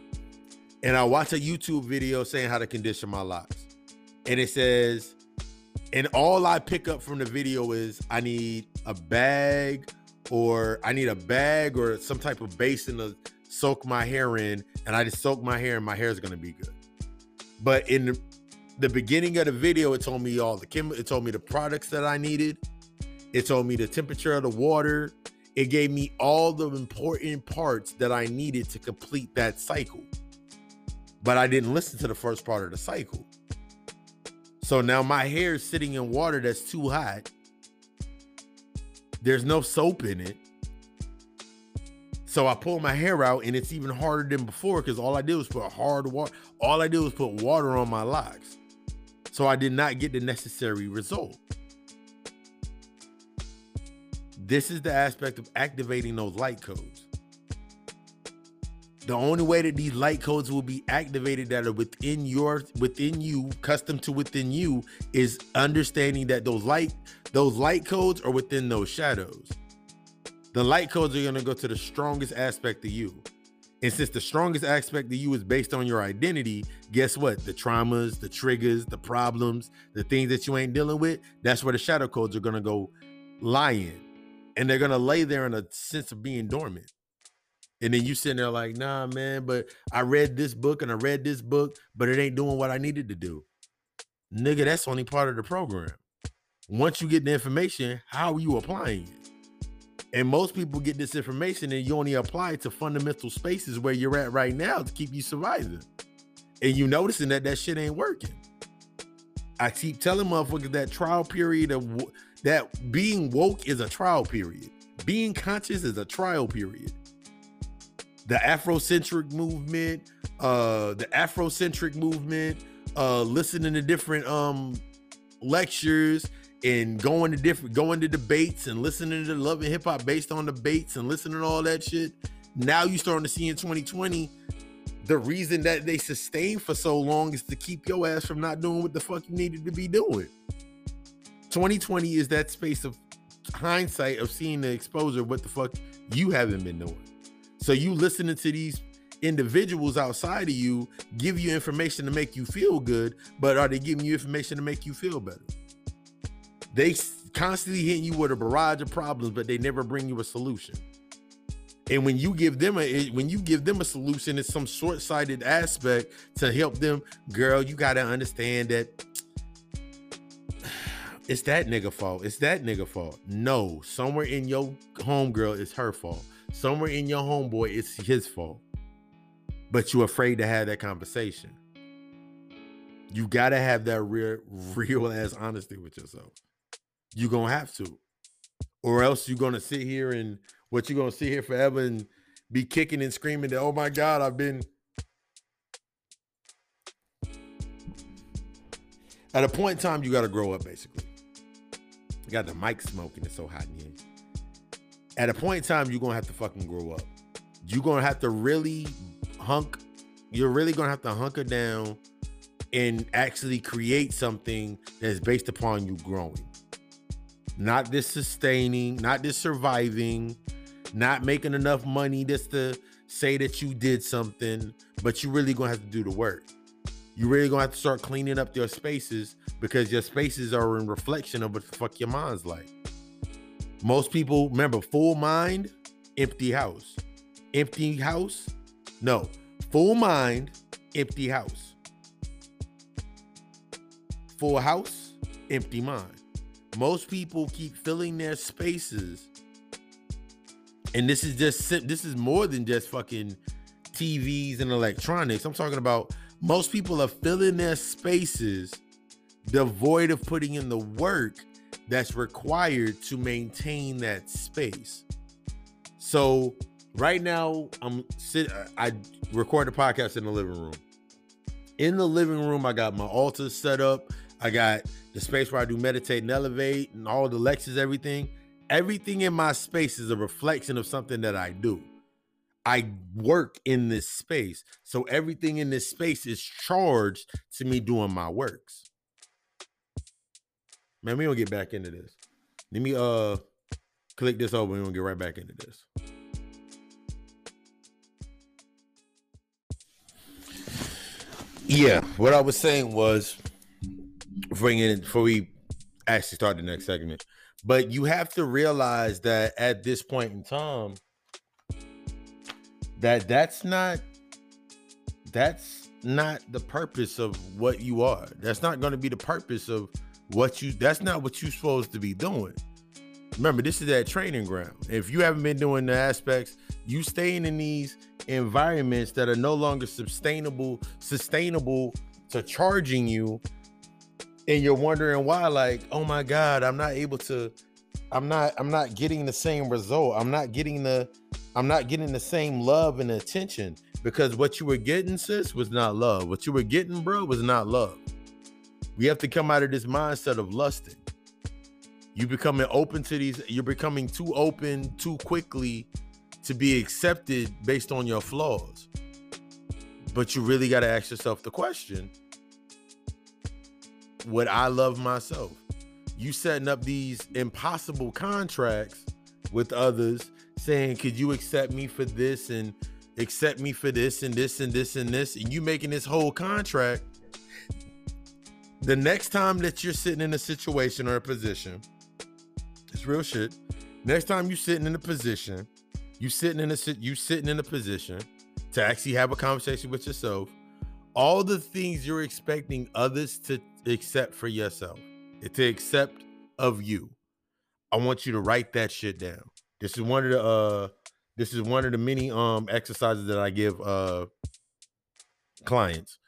Speaker 1: and I watch a YouTube video saying how to condition my locks, and it says, and all I pick up from the video is I need a bag, or I need a bag or some type of basin to soak my hair in, and I just soak my hair, and my hair is gonna be good. But in the, the beginning of the video, it told me all the chem. It told me the products that I needed. It told me the temperature of the water. It gave me all the important parts that I needed to complete that cycle. But I didn't listen to the first part of the cycle. So now my hair is sitting in water that's too hot. There's no soap in it. So I pull my hair out and it's even harder than before because all I did was put hard water. All I did was put water on my locks. So I did not get the necessary result. This is the aspect of activating those light codes. The only way that these light codes will be activated that are within your within you, custom to within you, is understanding that those light those light codes are within those shadows the light codes are going to go to the strongest aspect of you. And since the strongest aspect of you is based on your identity, guess what? The traumas, the triggers, the problems, the things that you ain't dealing with, that's where the shadow codes are going to go lying. And they're going to lay there in a sense of being dormant. And then you sitting there like, nah, man, but I read this book and I read this book, but it ain't doing what I needed to do. Nigga, that's only part of the program. Once you get the information, how are you applying it? And most people get this information and you only apply it to fundamental spaces where you're at right now to keep you surviving. And you noticing that that shit ain't working. I keep telling motherfuckers that trial period of that being woke is a trial period. Being conscious is a trial period. The Afrocentric movement, uh, the Afrocentric movement, uh, listening to different um lectures and going to different going to debates and listening to love and hip hop based on the debates and listening to all that shit. Now you starting to see in 2020 the reason that they sustain for so long is to keep your ass from not doing what the fuck you needed to be doing. 2020 is that space of hindsight of seeing the exposure what the fuck you haven't been doing. So you listening to these individuals outside of you give you information to make you feel good, but are they giving you information to make you feel better? They constantly hitting you with a barrage of problems, but they never bring you a solution. And when you give them a eh, when you give them a solution, it's some short-sighted aspect to help them. Girl, you gotta understand that it's that nigga fault. It's that nigga fault. No, somewhere in your homegirl, it's her fault. Somewhere in your homeboy, it's his fault. But you're afraid to have that conversation. You gotta have that real, real ass honesty with yourself you're gonna have to, or else you're gonna sit here and what you're gonna sit here forever and be kicking and screaming that oh my god I've been. At a point in time, you got to grow up. Basically, you got the mic smoking. It's so hot in here. At a point in time, you're gonna have to fucking grow up. You're gonna have to really hunk. You're really gonna have to hunker down and actually create something that's based upon you growing not this sustaining, not this surviving, not making enough money just to say that you did something, but you really gonna have to do the work. You really gonna have to start cleaning up your spaces because your spaces are in reflection of what the fuck your mind's like. Most people remember full mind, empty house. Empty house? No. Full mind, empty house. Full house, empty mind. Most people keep filling their spaces and this is just this is more than just fucking TVs and electronics. I'm talking about most people are filling their spaces devoid of putting in the work that's required to maintain that space. So right now I'm sit I record the podcast in the living room. In the living room, I got my altar set up. I got the space where I do meditate and elevate and all the lectures, everything everything in my space is a reflection of something that I do. I work in this space. So everything in this space is charged to me doing my works. Man, we gonna get back into this. Let me uh click this over and we'll get right back into this. Yeah, what I was saying was bringing before we actually start the next segment but you have to realize that at this point in time, that that's not that's not the purpose of what you are. That's not going to be the purpose of what you that's not what you're supposed to be doing. Remember, this is that training ground. If you haven't been doing the aspects, you staying in these environments that are no longer sustainable, sustainable to charging you and you're wondering why like oh my god i'm not able to i'm not i'm not getting the same result i'm not getting the i'm not getting the same love and attention because what you were getting sis was not love what you were getting bro was not love we have to come out of this mindset of lusting you becoming open to these you're becoming too open too quickly to be accepted based on your flaws but you really got to ask yourself the question would I love myself? You setting up these impossible contracts with others saying, could you accept me for this and accept me for this and this and this and this? And you making this whole contract. The next time that you're sitting in a situation or a position, it's real shit. Next time you're sitting in a position, you sitting in a you sitting in a position to actually have a conversation with yourself. All the things you're expecting others to accept for yourself, to accept of you. I want you to write that shit down. This is one of the uh this is one of the many um exercises that I give uh clients.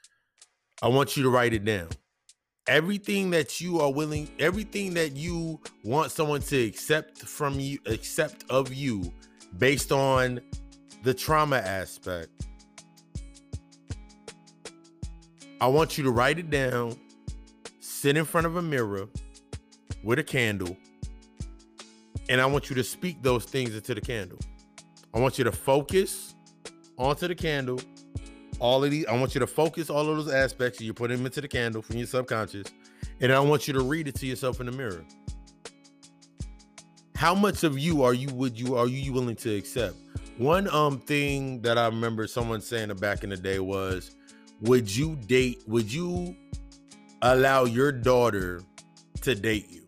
Speaker 1: I want you to write it down. Everything that you are willing, everything that you want someone to accept from you, accept of you based on the trauma aspect. I want you to write it down sit in front of a mirror with a candle, and I want you to speak those things into the candle. I want you to focus onto the candle. All of these, I want you to focus all of those aspects. And You put them into the candle from your subconscious, and I want you to read it to yourself in the mirror. How much of you are you would you are you willing to accept? One um thing that I remember someone saying back in the day was, would you date? Would you allow your daughter to date you.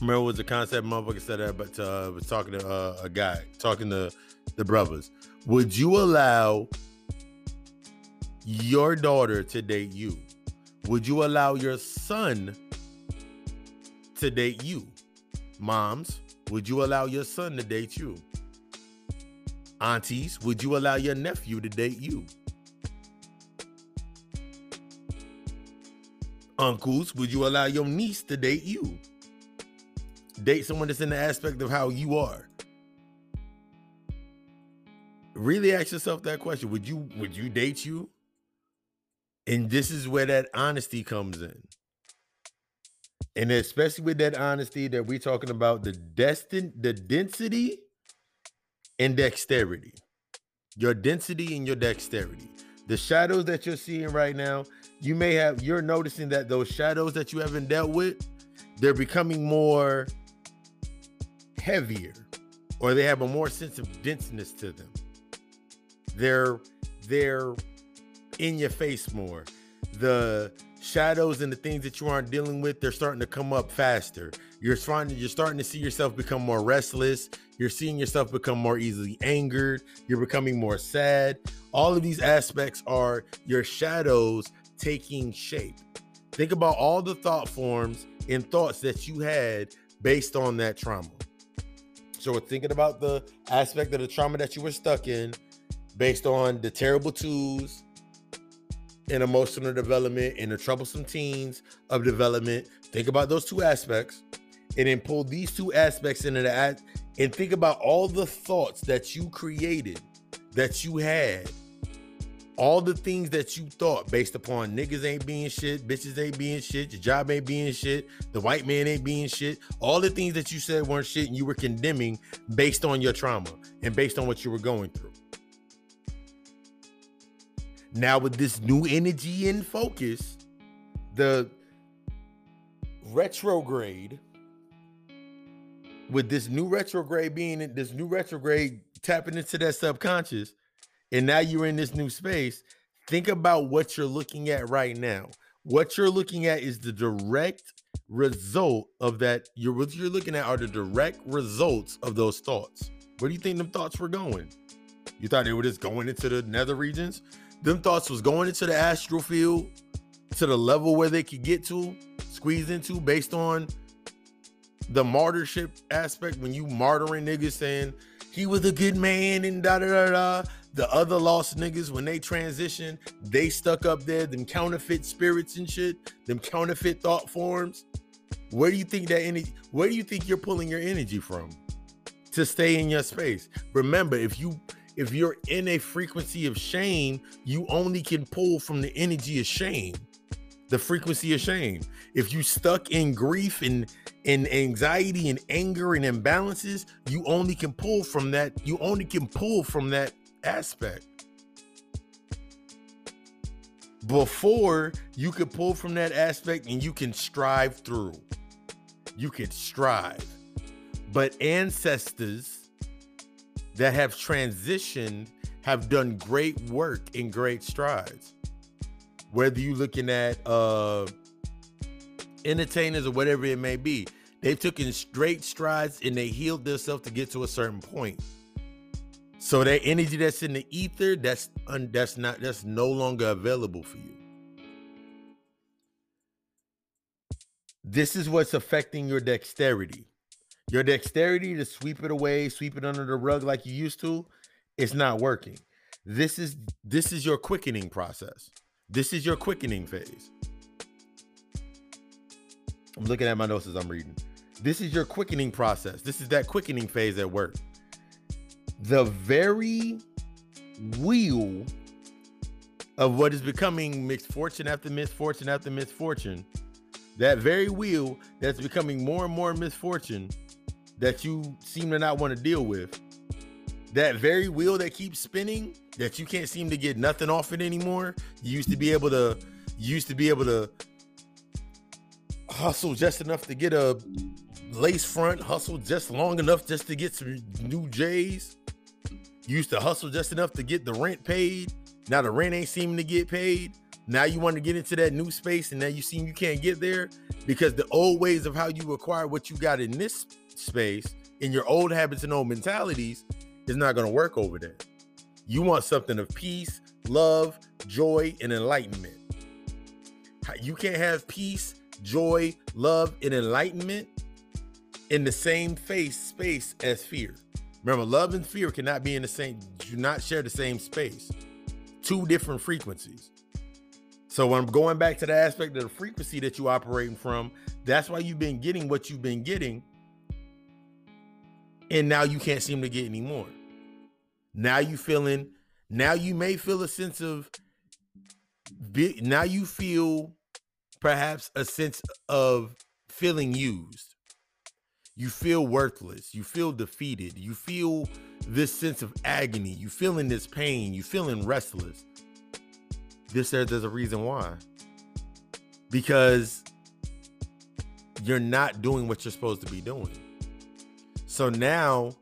Speaker 1: Remember, was a concept motherfucker said that, but uh, was talking to uh, a guy, talking to the brothers. Would you allow your daughter to date you? Would you allow your son to date you? Moms, would you allow your son to date you? Aunties, would you allow your nephew to date you? uncles, would you allow your niece to date you? Date someone that's in the aspect of how you are. Really ask yourself that question. Would you would you date you? And this is where that honesty comes in. And especially with that honesty that we're talking about, the destin the density and dexterity. Your density and your dexterity. The shadows that you're seeing right now, you may have you're noticing that those shadows that you haven't dealt with they're becoming more heavier or they have a more sense of denseness to them. They're they're in your face more. The shadows and the things that you aren't dealing with, they're starting to come up faster. You're starting you're starting to see yourself become more restless. You're seeing yourself become more easily angered. You're becoming more sad. All of these aspects are your shadows taking shape. Think about all the thought forms and thoughts that you had based on that trauma. So we're thinking about the aspect of the trauma that you were stuck in based on the terrible twos in emotional development and the troublesome teens of development. Think about those two aspects and then pull these two aspects into that and think about all the thoughts that you created, that you had all the things that you thought based upon niggas ain't being shit, bitches ain't being shit, your job ain't being shit, the white man ain't being shit, all the things that you said weren't shit and you were condemning based on your trauma and based on what you were going through. Now, with this new energy and focus, the retrograde, with this new retrograde being this new retrograde tapping into that subconscious and now you're in this new space, think about what you're looking at right now. What you're looking at is the direct result of that. You're what you're looking at are the direct results of those thoughts. Where do you think them thoughts were going? You thought they were just going into the nether regions? Them thoughts was going into the astral field to the level where they could get to, squeeze into based on the martyrship aspect when you martyring niggas saying he was a good man and da da da da. The other lost niggas, when they transition, they stuck up there, them counterfeit spirits and shit, them counterfeit thought forms. Where do you think that energy, where do you think you're pulling your energy from to stay in your space? Remember, if you if you're in a frequency of shame, you only can pull from the energy of shame, the frequency of shame. If you stuck in grief and in anxiety and anger and imbalances, you only can pull from that. You only can pull from that aspect. Before you could pull from that aspect and you can strive through. You can strive. But ancestors that have transitioned have done great work in great strides. Whether you're looking at uh entertainers or whatever it may be, they've taken straight strides and they healed themselves to get to a certain point. So that energy that's in the ether, that's un, that's not that's no longer available for you. This is what's affecting your dexterity. Your dexterity to sweep it away, sweep it under the rug like you used to, it's not working. This is this is your quickening process. This is your quickening phase. I'm looking at my notes as I'm reading. This is your quickening process. This is that quickening phase at work the very wheel of what is becoming misfortune after misfortune after misfortune, that very wheel that's becoming more and more misfortune that you seem to not want to deal with, that very wheel that keeps spinning that you can't seem to get nothing off it anymore. You used to be able to, used to be able to hustle just enough to get a lace front, hustle just long enough just to get some new J's you used to hustle just enough to get the rent paid. Now the rent ain't seeming to get paid. Now you want to get into that new space, and now you seem you can't get there because the old ways of how you acquire what you got in this space, in your old habits and old mentalities, is not going to work over there. You want something of peace, love, joy, and enlightenment. You can't have peace, joy, love, and enlightenment in the same face space as fear. Remember, love and fear cannot be in the same, do not share the same space. Two different frequencies. So when I'm going back to the aspect of the frequency that you operating from, that's why you've been getting what you've been getting. And now you can't seem to get any more. Now you feeling, now you may feel a sense of now you feel perhaps a sense of feeling used you feel worthless, you feel defeated, you feel this sense of agony, you feeling this pain, you feeling restless. This there's a reason why. Because you're not doing what you're supposed to be doing. So now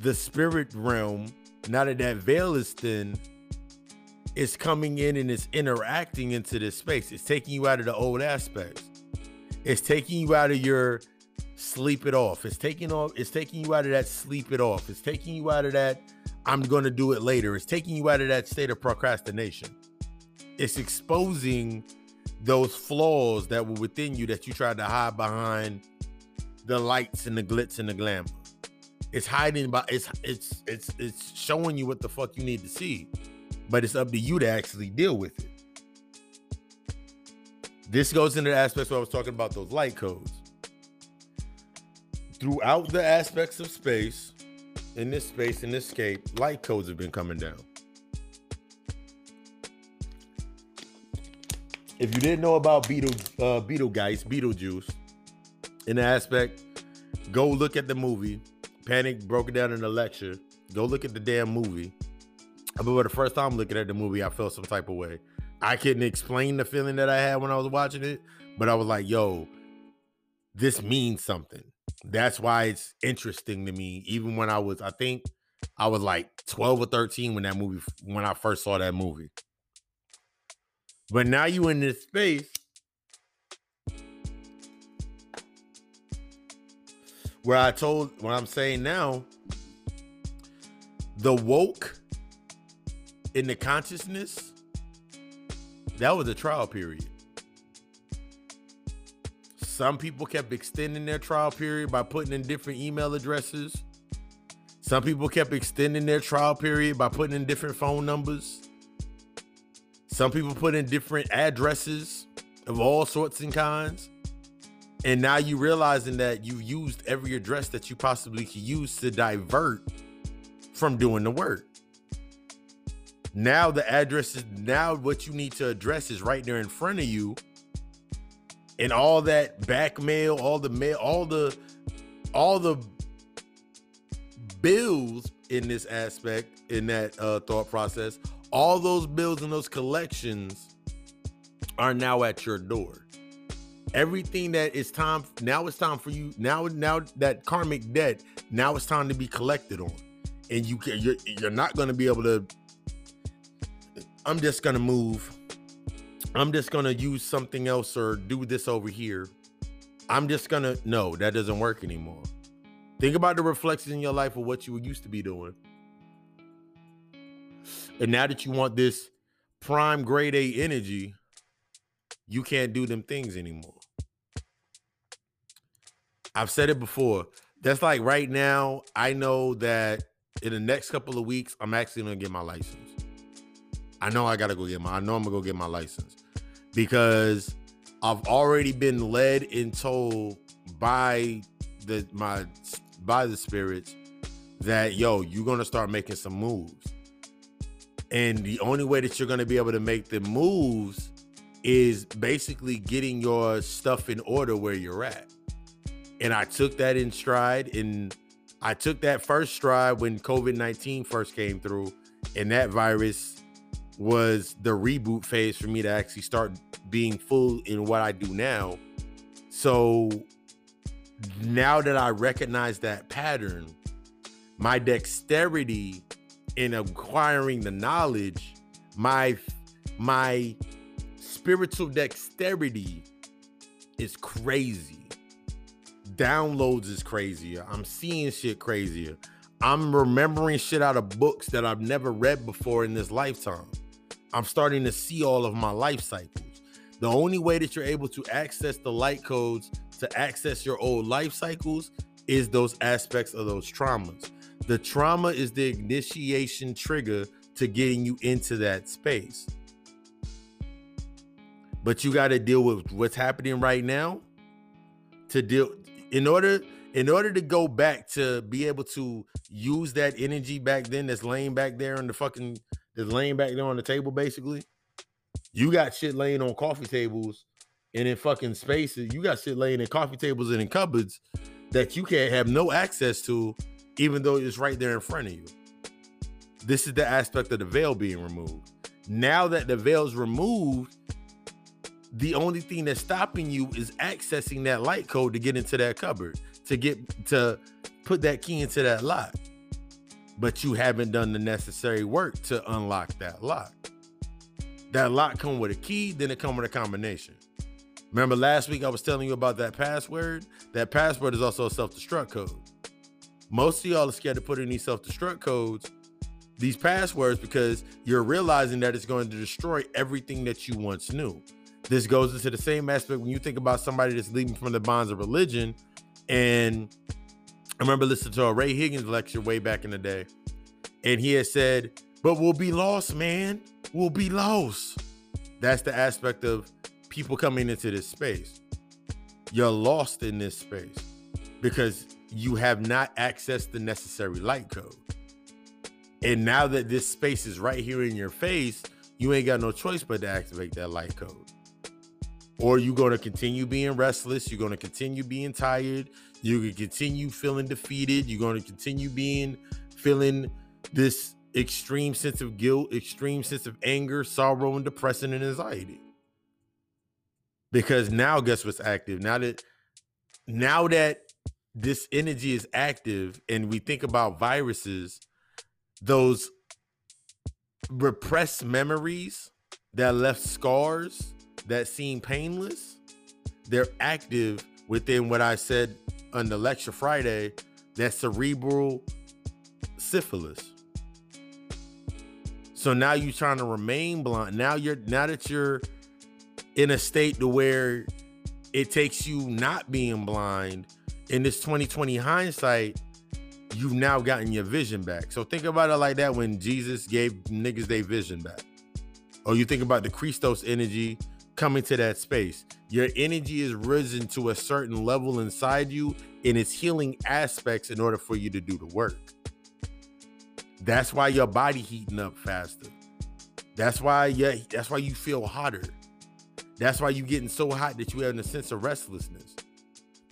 Speaker 1: the spirit realm, now that that veil is thin, is coming in and it's interacting into this space. It's taking you out of the old aspects. It's taking you out of your sleep it off. It's taking off, it's taking you out of that sleep it off. It's taking you out of that I'm gonna do it later. It's taking you out of that state of procrastination. It's exposing those flaws that were within you that you tried to hide behind the lights and the glitz and the glamour. It's hiding by it's it's it's it's showing you what the fuck you need to see. But it's up to you to actually deal with it. This goes into the aspects where I was talking about those light codes. Throughout the aspects of space, in this space, in this scape, light codes have been coming down. If you didn't know about Beetle, uh, Beetlegeist, Beetlejuice, in the aspect, go look at the movie. Panic broke it down in a lecture. Go look at the damn movie. I remember the first time looking at the movie, I felt some type of way. I couldn't explain the feeling that I had when I was watching it, but I was like, yo, this means something. That's why it's interesting to me. Even when I was, I think I was like 12 or 13 when that movie, when I first saw that movie. But now you in this space where I told what I'm saying now, the woke in the consciousness, that was a trial period. Some people kept extending their trial period by putting in different email addresses. Some people kept extending their trial period by putting in different phone numbers. Some people put in different addresses of all sorts and kinds. And now you realizing that you used every address that you possibly could use to divert from doing the work. Now the address is now what you need to address is right there in front of you. And all that back mail, all the mail, all the all the bills in this aspect, in that uh, thought process, all those bills and those collections are now at your door everything that is time now it's time for you now now that karmic debt now it's time to be collected on. And you can you're, you're not going to be able to i'm just going to move. I'm just going to use something else or do this over here. I'm just going to no that doesn't work anymore. Think about the reflections in your life of what you used to be doing. And now that you want this prime grade a energy you can't do them things anymore I've said it before. That's like right now, I know that in the next couple of weeks, I'm actually gonna get my license. I know I gotta go get my I know I'm gonna go get my license because I've already been led and told by the my by the spirits that yo, you're gonna start making some moves. And the only way that you're gonna be able to make the moves is basically getting your stuff in order where you're at and I took that in stride. And I took that first stride when COVID 19 first came through, and that virus was the reboot phase for me to actually start being full in what I do now. So now that I recognize that pattern, my dexterity in acquiring the knowledge, my my spiritual dexterity is crazy downloads is crazier. I'm seeing shit crazier. I'm remembering shit out of books that I've never read before in this lifetime. I'm starting to see all of my life cycles. The only way that you're able to access the light codes to access your old life cycles is those aspects of those traumas. The trauma is the initiation trigger to getting you into that space. But you got to deal with what's happening right now to deal in order in order to go back to be able to use that energy back then that's laying back there on the fucking that's laying back there on the table basically you got shit laying on coffee tables and in fucking spaces you got shit laying in coffee tables and in cupboards that you can't have no access to even though it's right there in front of you. This is the aspect of the veil being removed. Now that the veil's removed the only thing that's stopping you is accessing that light code to get into that cupboard, to get to put that key into that lock. But you haven't done the necessary work to unlock that lock. That lock come with a key, then it come with a combination. Remember last week I was telling you about that password? That password is also a self-destruct code. Most of y'all are scared to put in these self-destruct codes, these passwords, because you're realizing that it's going to destroy everything that you once knew. This goes into the same aspect when you think about somebody that's leaving from the bonds of religion. And I remember listening to a Ray Hagins lecture way back in the day. And he had said, But we'll be lost, man. We'll be lost. That's the aspect of people coming into this space. You're lost in this space because you have not accessed the necessary light code. And now that this space is right here in your face, you ain't got no choice but to activate that light code or you're going to continue being restless you're going to continue being tired you're going to continue feeling defeated you're going to continue being feeling this extreme sense of guilt extreme sense of anger sorrow and depression and anxiety. Because now guess what's active? Now that now that this energy is active and we think about viruses those repressed memories that left scars that seem painless, they're active within what I said on the lecture Friday, that cerebral syphilis. So now you're trying to remain blind. Now you're now that you're in a state to where it takes you not being blind in this 2020 hindsight, you've now gotten your vision back. So think about it like that when Jesus gave niggas their vision back. Or you think about the Christos energy coming to that space. Your energy is risen to a certain level inside you and it's healing aspects in order for you to do the work. That's why your body heating up faster. That's why yeah, that's why you feel hotter. That's why you getting so hot that you have a sense of restlessness.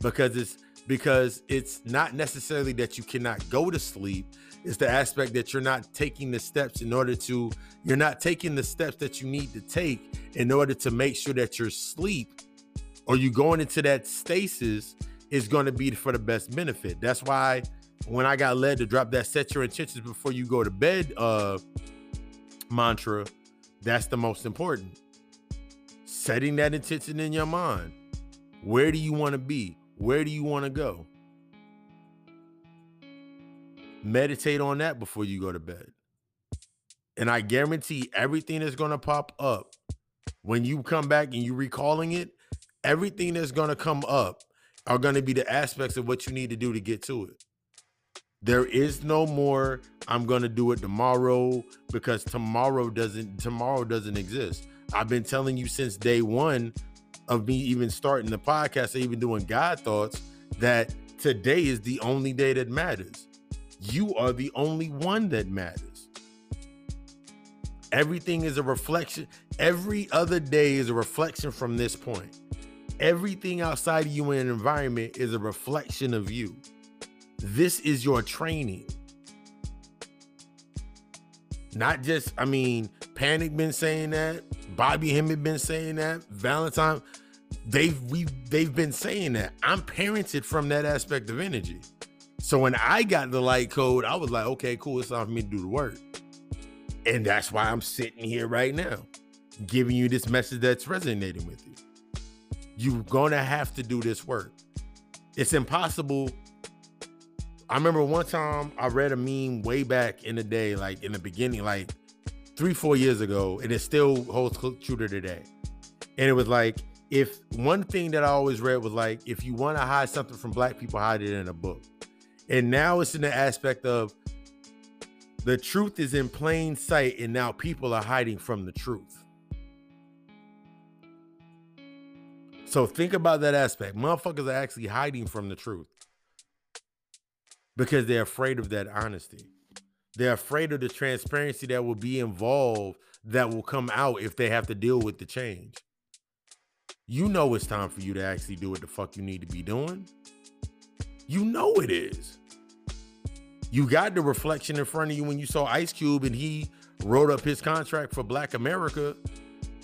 Speaker 1: Because it's because it's not necessarily that you cannot go to sleep it's the aspect that you're not taking the steps in order to you're not taking the steps that you need to take in order to make sure that your sleep or you going into that stasis is going to be for the best benefit. That's why when i got led to drop that set your intentions before you go to bed uh mantra that's the most important. Setting that intention in your mind. Where do you want to be? Where do you want to go? Meditate on that before you go to bed. And I guarantee everything that's going to pop up when you come back and you recalling it, everything that's going to come up are going to be the aspects of what you need to do to get to it. There is no more I'm going to do it tomorrow because tomorrow doesn't tomorrow doesn't exist. I've been telling you since day 1 of me even starting the podcast or even doing God thoughts that today is the only day that matters. You are the only one that matters. Everything is a reflection. Every other day is a reflection from this point. Everything outside of you in an environment is a reflection of you. This is your training. Not just, I mean, Panic been saying that. Bobby Hemmitt been saying that. Valentine they've we they've been saying that. I'm parented from that aspect of energy. So when I got the light code, I was like, okay, cool, it's time for me to do the work. And that's why I'm sitting here right now, giving you this message that's resonating with you. You're gonna have to do this work. It's impossible. I remember one time I read a meme way back in the day, like in the beginning, like three, four years ago, and it still holds true to today. And it was like, if one thing that I always read was like, if you want to hide something from black people, hide it in a book. And now it's in the aspect of the truth is in plain sight, and now people are hiding from the truth. So think about that aspect. Motherfuckers are actually hiding from the truth because they're afraid of that honesty. They're afraid of the transparency that will be involved that will come out if they have to deal with the change you know it's time for you to actually do what the fuck you need to be doing. You know it is. You got the reflection in front of you when you saw Ice Cube and he wrote up his contract for Black America.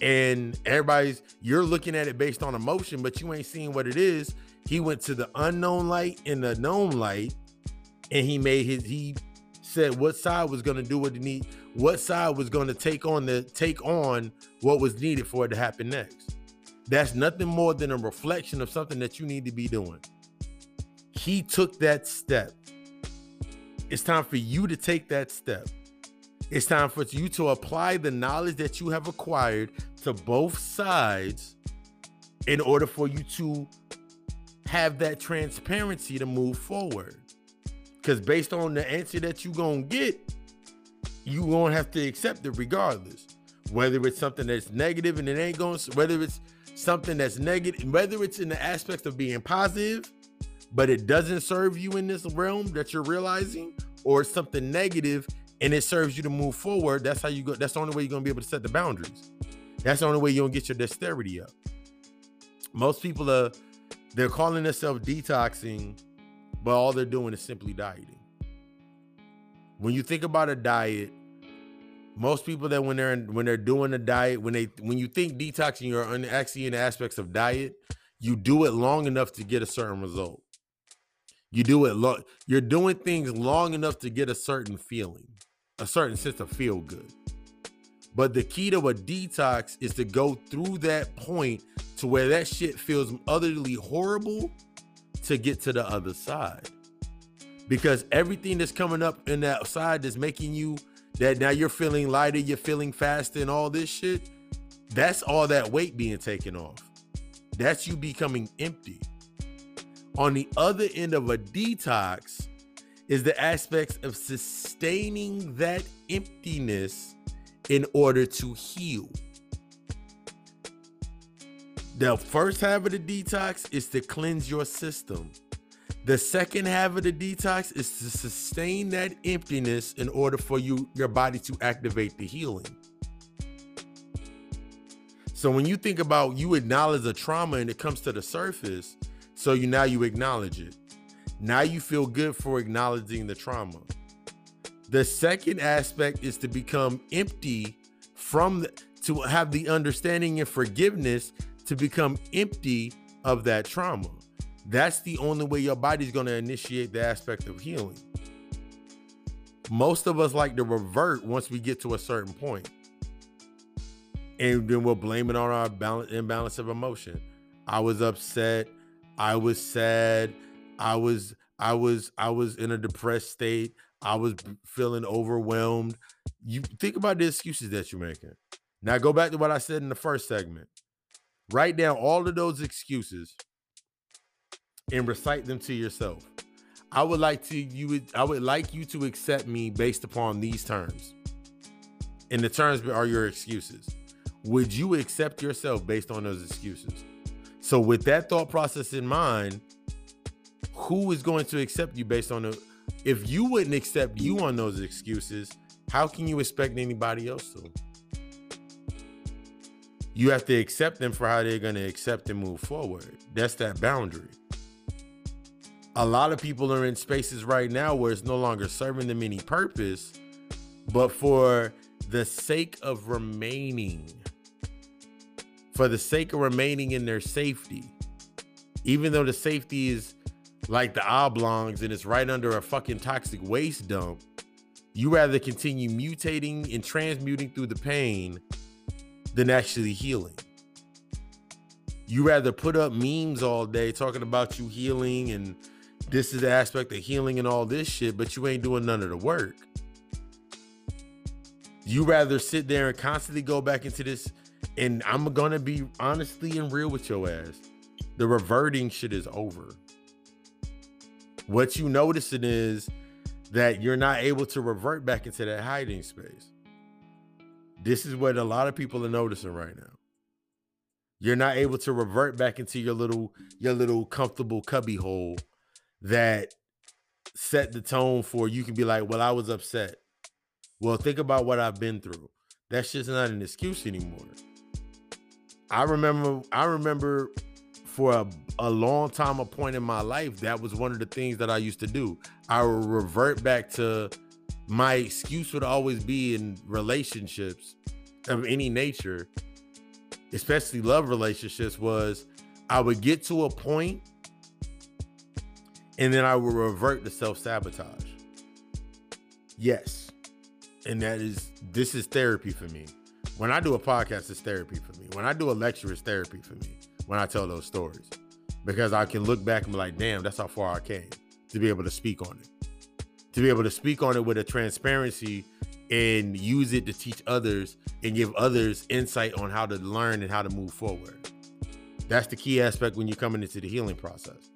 Speaker 1: and everybody's you're looking at it based on emotion, but you ain't seeing what it is. He went to the unknown light and the known light, and he made his he said what side was going to do what he need, what side was going to take on the take on what was needed for it to happen next. That's nothing more than a reflection of something that you need to be doing. He took that step. It's time for you to take that step. It's time for you to apply the knowledge that you have acquired to both sides in order for you to have that transparency to move forward. Because based on the answer that you're going to get, you won't have to accept it regardless. Whether it's something that's negative and it ain't going whether it's something that's negative, whether it's in the aspects of being positive, but it doesn't serve you in this realm that you're realizing, or something negative and it serves you to move forward, that's how you go. That's the only way you're gonna be able to set the boundaries. That's the only way you're gonna get your dexterity up. Most people are they're calling themselves detoxing, but all they're doing is simply dieting. When you think about a diet, most people that when they're in, when they're doing a diet, when they when you think detoxing, you're actually in aspects of diet. You do it long enough to get a certain result. You do it long. You're doing things long enough to get a certain feeling a certain sense of feel good. But the key to a detox is to go through that point to where that shit feels utterly horrible to get to the other side. Because everything that's coming up in that side that's making you that now you're feeling lighter, you're feeling faster, and all this shit, that's all that weight being taken off. That's you becoming empty. On the other end of a detox, is the aspects of sustaining that emptiness in order to heal. The first half of the detox is to cleanse your system. The second half of the detox is to sustain that emptiness in order for you your body to activate the healing. So when you think about you acknowledge a trauma and it comes to the surface, so you now you acknowledge it. Now you feel good for acknowledging the trauma. The second aspect is to become empty from the, to have the understanding and forgiveness to become empty of that trauma. That's the only way your body's going to initiate the aspect of healing. Most of us like to revert once we get to a certain point. And then we'll blame it on our balance, imbalance of emotion. I was upset. I was sad. I was I was I was in a depressed state. I was feeling overwhelmed. You think about the excuses that you're making. Now go back to what I said in the first segment. Write down all of those excuses and recite them to yourself. I would like to you would I would like you to accept me based upon these terms. And the terms are your excuses. Would you accept yourself based on those excuses? So with that thought process in mind, who is going to accept you based on the if you wouldn't accept you on those excuses how can you expect anybody else to? You have to accept them for how they're going to accept and move forward. That's that boundary. A lot of people are in spaces right now where it's no longer serving them any purpose but for the sake of remaining for the sake of remaining in their safety even though the safety is like the Oblongs and it's right under a fucking toxic waste dump, you rather continue mutating and transmuting through the pain than actually healing. You rather put up memes all day talking about you healing and this is the aspect of healing and all this shit, but you ain't doing none of the work. You rather sit there and constantly go back into this, and I'm gonna be honestly and real with your ass. The reverting shit is over. What you noticing is that you're not able to revert back into that hiding space. This is what a lot of people are noticing right now. You're not able to revert back into your little your little comfortable cubby hole that set the tone for you can be like, "Well, I was upset." Well, think about what I've been through. That's just not an excuse anymore. I remember I remember for a, a long time a point in my life that was one of the things that i used to do i would revert back to my excuse would always be in relationships of any nature especially love relationships, was I would get to a point and then I would revert to self sabotage. Yes. And that is, this is therapy for me. When I do a podcast, it's therapy for me. When I do a lecture, it's therapy for me when I tell those stories because I can look back and be like, damn, that's how far I came to be able to speak on it. To be able to speak on it with a transparency and use it to teach others and give others insight on how to learn and how to move forward. That's the key aspect when you're coming into the healing process.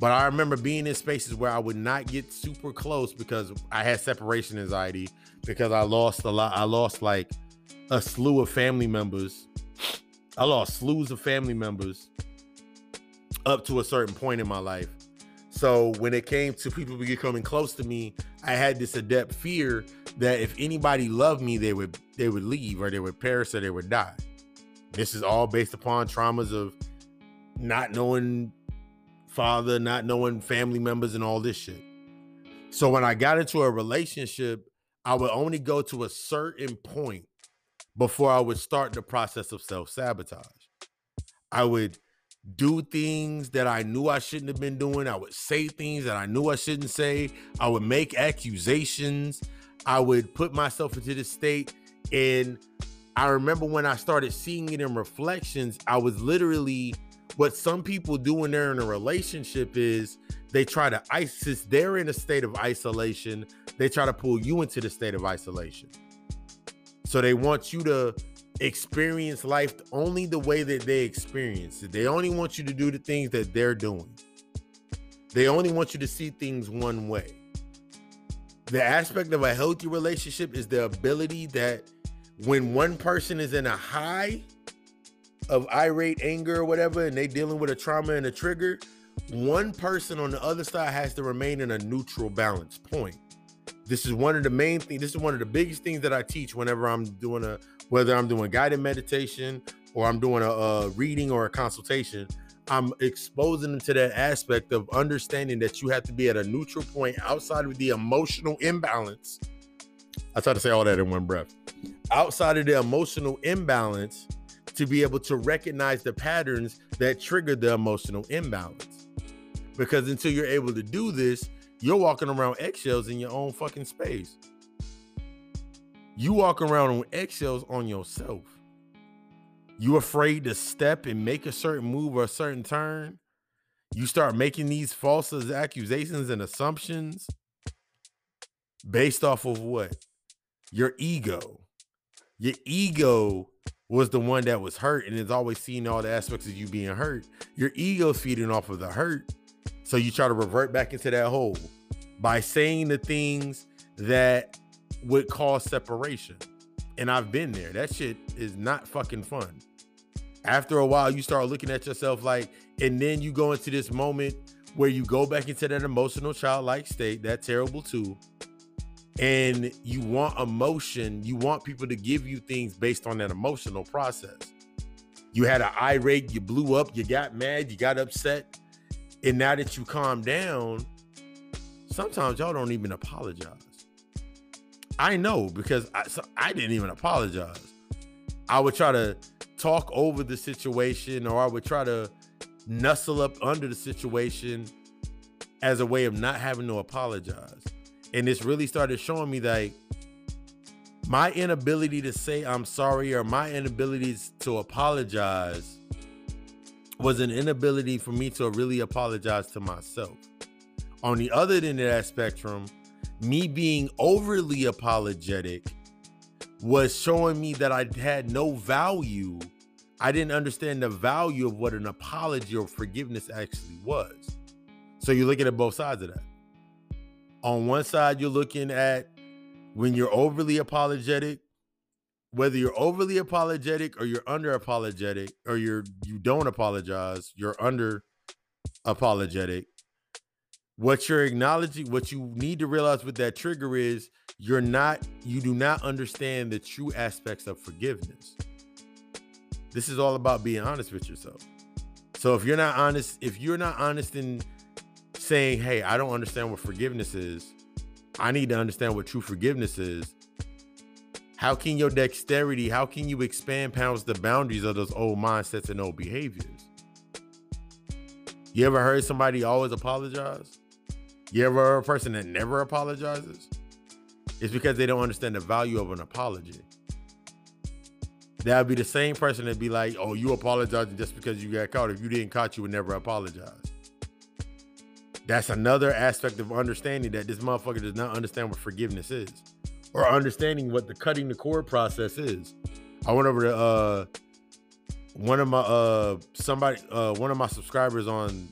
Speaker 1: But I remember being in spaces where I would not get super close because I had separation anxiety because I lost a lot. I lost like a slew of family members. I lost slews of family members up to a certain point in my life. So when it came to people becoming close to me, I had this adept fear that if anybody loved me, they would they would leave or they would perish or they would die. This is all based upon traumas of not knowing father, not knowing family members, and all this shit. So when I got into a relationship, I would only go to a certain point before I would start the process of self sabotage. I would do things that I knew I shouldn't have been doing. I would say things that I knew I shouldn't say. I would make accusations. I would put myself into this state. And I remember when I started seeing it in reflections, I was literally what some people do when they're in a relationship is they try to isis they're in a state of isolation they try to pull you into the state of isolation so they want you to experience life only the way that they experience it. They only want you to do the things that they're doing. They only want you to see things one way. The aspect of a healthy relationship is the ability that when one person is in a high of irate anger or whatever, and they're dealing with a trauma and a trigger, one person on the other side has to remain in a neutral balance point. This is one of the main things. This is one of the biggest things that I teach whenever I'm doing a whether I'm doing guided meditation or I'm doing a, a reading or a consultation, I'm exposing them to that aspect of understanding that you have to be at a neutral point outside of the emotional imbalance. I try to say all that in one breath. Outside of the emotional imbalance, to be able to recognize the patterns that trigger the emotional imbalance. Because until you're able to do this, you're walking around eggshells in your own fucking space. You walk around on eggshells on yourself. You afraid to step and make a certain move or a certain turn. You start making these false accusations and assumptions based off of what? Your ego. Your ego was the one that was hurt and is always seeing all the aspects of you being hurt. Your ego's feeding off of the hurt. So you try to revert back into that hole by saying the things that would cause separation. And I've been there. That shit is not fucking fun. After a while, you start looking at yourself like, and then you go into this moment where you go back into that emotional childlike state, that terrible two. And you want emotion, you want people to give you things based on that emotional process. You had an irate, you blew up, you got mad, you got upset. And now that you calm down, sometimes y'all don't even apologize. I know because I, so I didn't even apologize. I would try to talk over the situation or I would try to nuzzle up under the situation as a way of not having to apologize. And this really started showing me that my inability to say I'm sorry or my inability to apologize was an inability for me to really apologize to myself. On the other end of that spectrum, me being overly apologetic was showing me that I had no value. I didn't understand the value of what an apology or forgiveness actually was. So you're looking at both sides of that. On one side, you're looking at when you're overly apologetic, whether you're overly apologetic or you're under apologetic or you're you don't apologize, you're under apologetic what you're acknowledging what you need to realize with that trigger is you're not you do not understand the true aspects of forgiveness. This is all about being honest with yourself. So if you're not honest if you're not honest in saying hey i don't understand what forgiveness is. I need to understand what true forgiveness is How can your dexterity, how can you expand pounds the boundaries of those old mindsets and old behaviors? You ever heard somebody always apologize? You ever heard a person that never apologizes? It's because they don't understand the value of an apology. That would be the same person that'd be like, oh, you apologizing just because you got caught. If you didn't caught, you would never apologize. That's another aspect of understanding that this motherfucker does not understand what forgiveness is or understanding what the cutting the cord process is. I went over to uh one of my uh somebody uh one of my subscribers on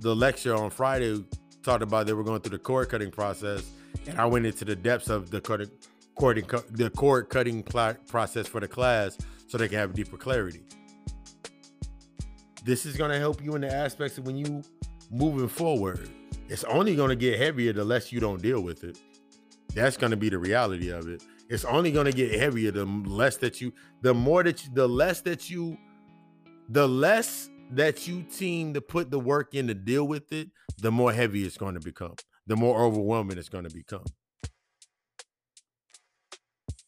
Speaker 1: the lecture on Friday talked about they were going through the cord cutting process and I went into the depths of the cord cord the cord cutting pl- process for the class so they can have deeper clarity. This is going to help you in the aspects of when you moving forward. It's only going to get heavier the less you don't deal with it. That's going to be the reality of it. It's only going to get heavier the less that you, the more that you, the less that you, the less that you team to put the work in to deal with it, the more heavy it's going to become, the more overwhelming it's going to become.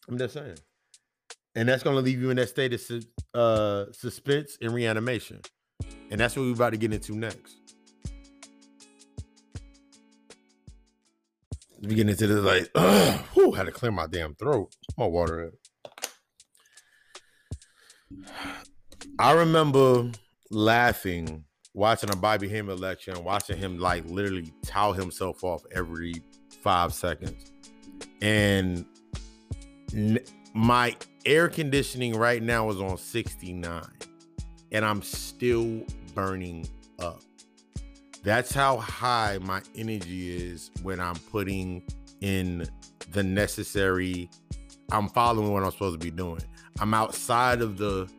Speaker 1: I'm just saying. And that's going to leave you in that state of uh, suspense and reanimation. And that's what we're about to get into next. We get into this like, whew, had to clear my damn throat. My water. I remember laughing watching a Bobby Hemmitt election, watching him like literally towel himself off every five seconds. And n- my air conditioning right now is on 69 and I'm still burning up. That's how high my energy is when I'm putting in the necessary. I'm following what I'm supposed to be doing. I'm outside of the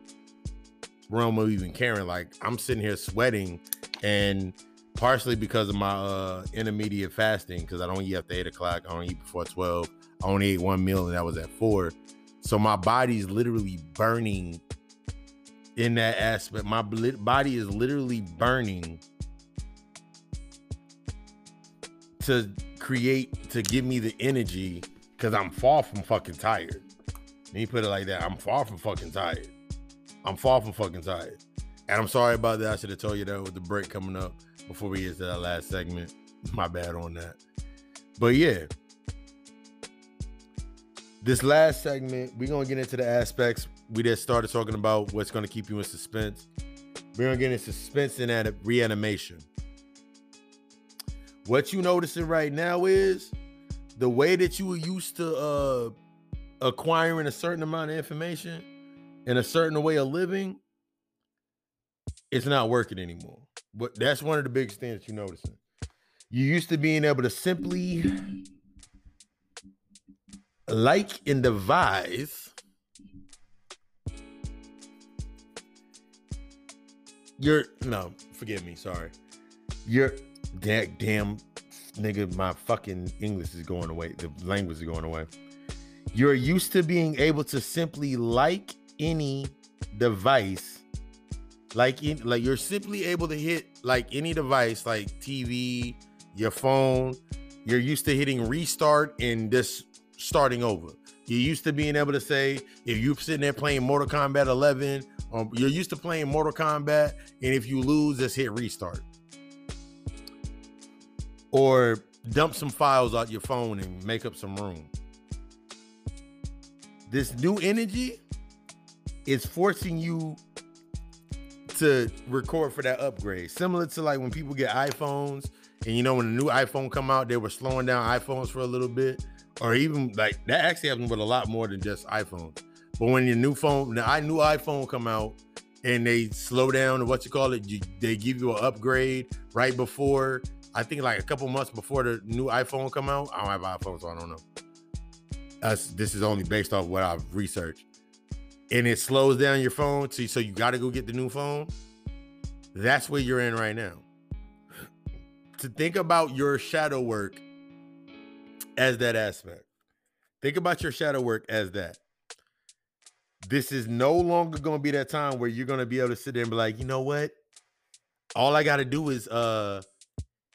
Speaker 1: realm of even caring. Like I'm sitting here sweating, and partially because of my uh, intermediate fasting, because I don't eat after eight o'clock. I don't eat before twelve. I only ate one meal, and that was at four. So my body's literally burning in that aspect. My body is literally burning to create to give me the energy because I'm far from fucking tired. Let me put it like that. I'm far from fucking tired. I'm far from fucking tired. And I'm sorry about that. I should have told you that with the break coming up before we get to that last segment. My bad on that. But yeah. This last segment, we're gonna get into the aspects. We just started talking about what's gonna keep you in suspense. We're gonna get into suspense and at reanimation. What you noticing right now is the way that you were used to uh acquiring a certain amount of information and a certain way of living, it's not working anymore. But that's one of the biggest things that you're noticing. You used to being able to simply like and devise your no, forgive me, sorry. Your that damn nigga, my fucking English is going away. The language is going away. You're used to being able to simply like any device, like in, like you're simply able to hit like any device, like TV, your phone. You're used to hitting restart and just starting over. You're used to being able to say if you're sitting there playing Mortal Kombat 11, um, you're used to playing Mortal Kombat, and if you lose, just hit restart or dump some files out your phone and make up some room. This new energy is forcing you to record for that upgrade. Similar to like when people get iPhones and you know when the new iPhone come out, they were slowing down iPhones for a little bit. Or even like that actually happened with a lot more than just iPhones. But when your new phone, the new iPhone come out and they slow down what you call it, you, they give you an upgrade right before I think like a couple months before the new iPhone come out. I don't have an iPhone, so I don't know. That's, this is only based off what I've researched. And it slows down your phone, so, so you got to go get the new phone. That's where you're in right now. to think about your shadow work as that aspect. Think about your shadow work as that. This is no longer going to be that time where you're going to be able to sit there and be like, you know what? All I got to do is uh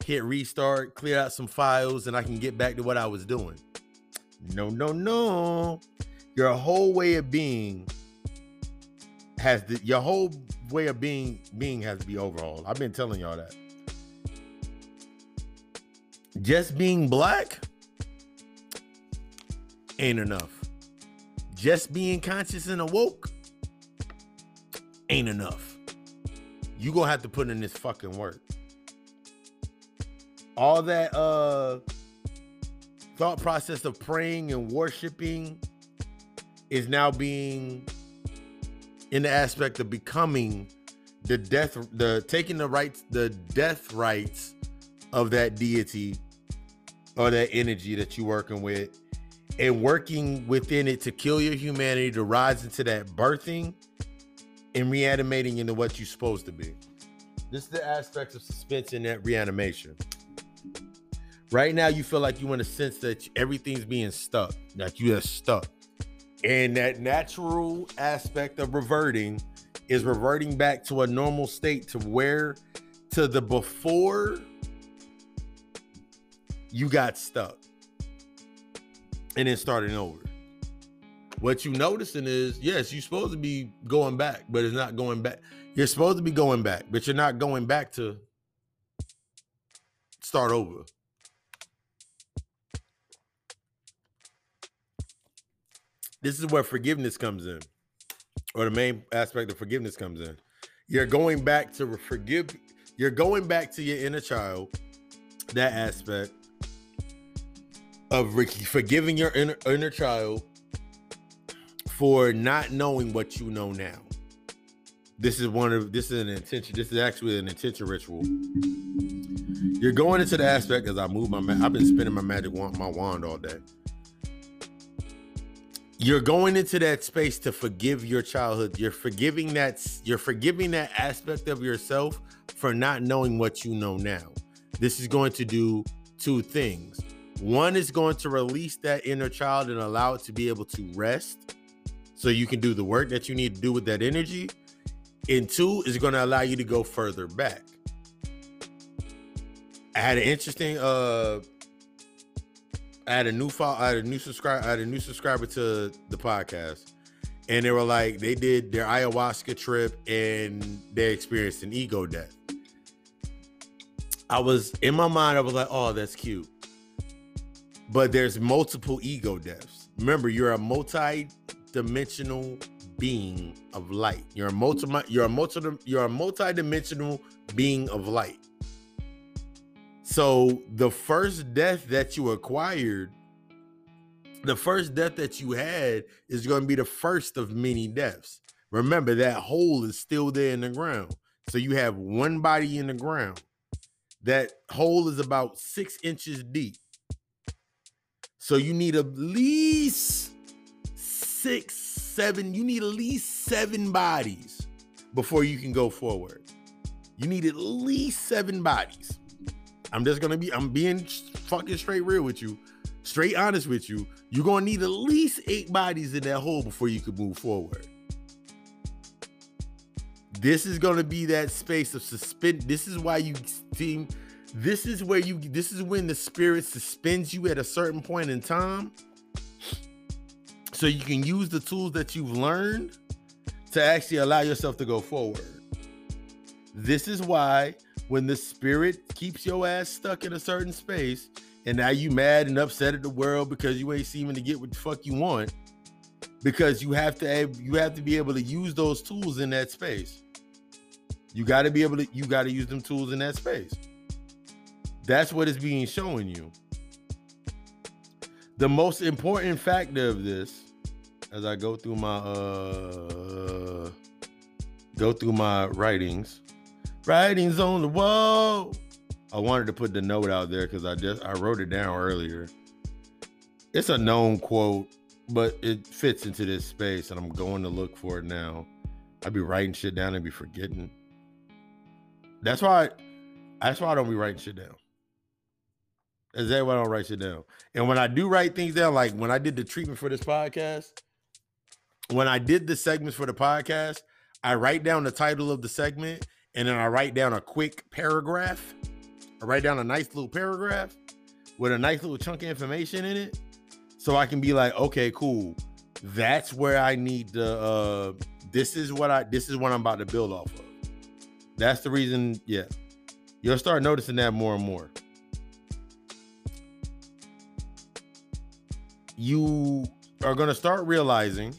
Speaker 1: hit restart, clear out some files, and I can get back to what I was doing. No, no, no. Your whole way of being has the your whole way of being being has to be overhauled. I've been telling y'all that. Just being black ain't enough. Just being conscious and awoke ain't enough. You gonna have to put in this fucking work. All that uh thought process of praying and worshiping is now being in the aspect of becoming the death the taking the rites the death rites of that deity or that energy that you're working with and working within it to kill your humanity to rise into that birthing and reanimating into what you're supposed to be. This is the aspects of suspense in that reanimation right now you feel like you want to sense that everything's being stuck like you are stuck and that natural aspect of reverting is reverting back to a normal state to where to the before you got stuck and then starting over. What you noticing is, yes, you're supposed to be going back, but it's not going back. You're supposed to be going back, but you're not going back to start over. This is where forgiveness comes in, or the main aspect of forgiveness comes in. You're going back to forgive. You're going back to your inner child. That aspect of forgiving your inner, inner child for not knowing what you know now. This is one of this is an intention. This is actually an intention ritual. You're going into the aspect as I move my. I've been spinning my magic wand, my wand all day you're going into that space to forgive your childhood. You're forgiving that you're forgiving that aspect of yourself for not knowing what you know now. This is going to do two things. One is going to release that inner child and allow it to be able to rest so you can do the work that you need to do with that energy. And two is going to allow you to go further back. I had an interesting uh I had a new follow, I had a new subscriber, a new subscriber to the podcast, and they were like, they did their ayahuasca trip and they experienced an ego death. I was in my mind, I was like, oh, that's cute. But there's multiple ego deaths. Remember, you're a multi-dimensional being of light. You're a multi, you're a multi, you're a multi-dimensional being of light. So the first death that you acquired, the first death that you had is going to be the first of many deaths. Remember that hole is still there in the ground. So you have one body in the ground. That hole is about six inches deep. So you need at least six, seven, you need at least seven bodies before you can go forward. You need at least seven bodies. I'm just gonna be, I'm being fucking straight real with you, straight honest with you. You're gonna need at least eight bodies in that hole before you can move forward. This is gonna be that space of suspend. This is why you team. This is where you. This is when the spirit suspends you at a certain point in time, so you can use the tools that you've learned to actually allow yourself to go forward. This is why when the spirit keeps your ass stuck in a certain space and now you mad and upset at the world because you ain't seeming to get what the fuck you want because you have to you have to be able to use those tools in that space. You got to be able to you got to use them tools in that space. That's what is being shown you. The most important factor of this as i go through my uh go through my writings Writings on the wall. I wanted to put the note out there because I just I wrote it down earlier. It's a known quote, but it fits into this space, and I'm going to look for it now. I'd be writing shit down and be forgetting. That's why. That's why I don't be writing shit down. Is that why I don't write shit down? And when I do write things down, like when I did the treatment for this podcast, when I did the segments for the podcast, I write down the title of the segment and then I write down a quick paragraph. I write down a nice little paragraph with a nice little chunk of information in it. so I can be like, okay, cool. That's where I need to. Uh, this is what I. This is what I'm about to build off of. That's the reason. Yeah, you'll start noticing that more and more. You are to start realizing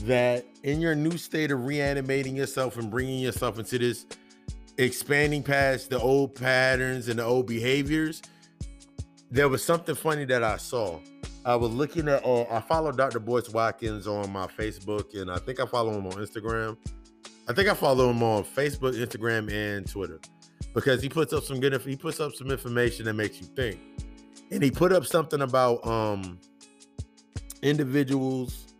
Speaker 1: that in your new state of reanimating yourself and bringing yourself into this expanding past the old patterns and the old behaviors, there was something funny that I saw. I was looking at, uh, I follow Dr. Boyce Watkins on my Facebook, and I think I follow him on Instagram. I think I follow him on Facebook, Instagram, and Twitter because he puts up some good. He puts up some information that makes you think, and he put up something about um individuals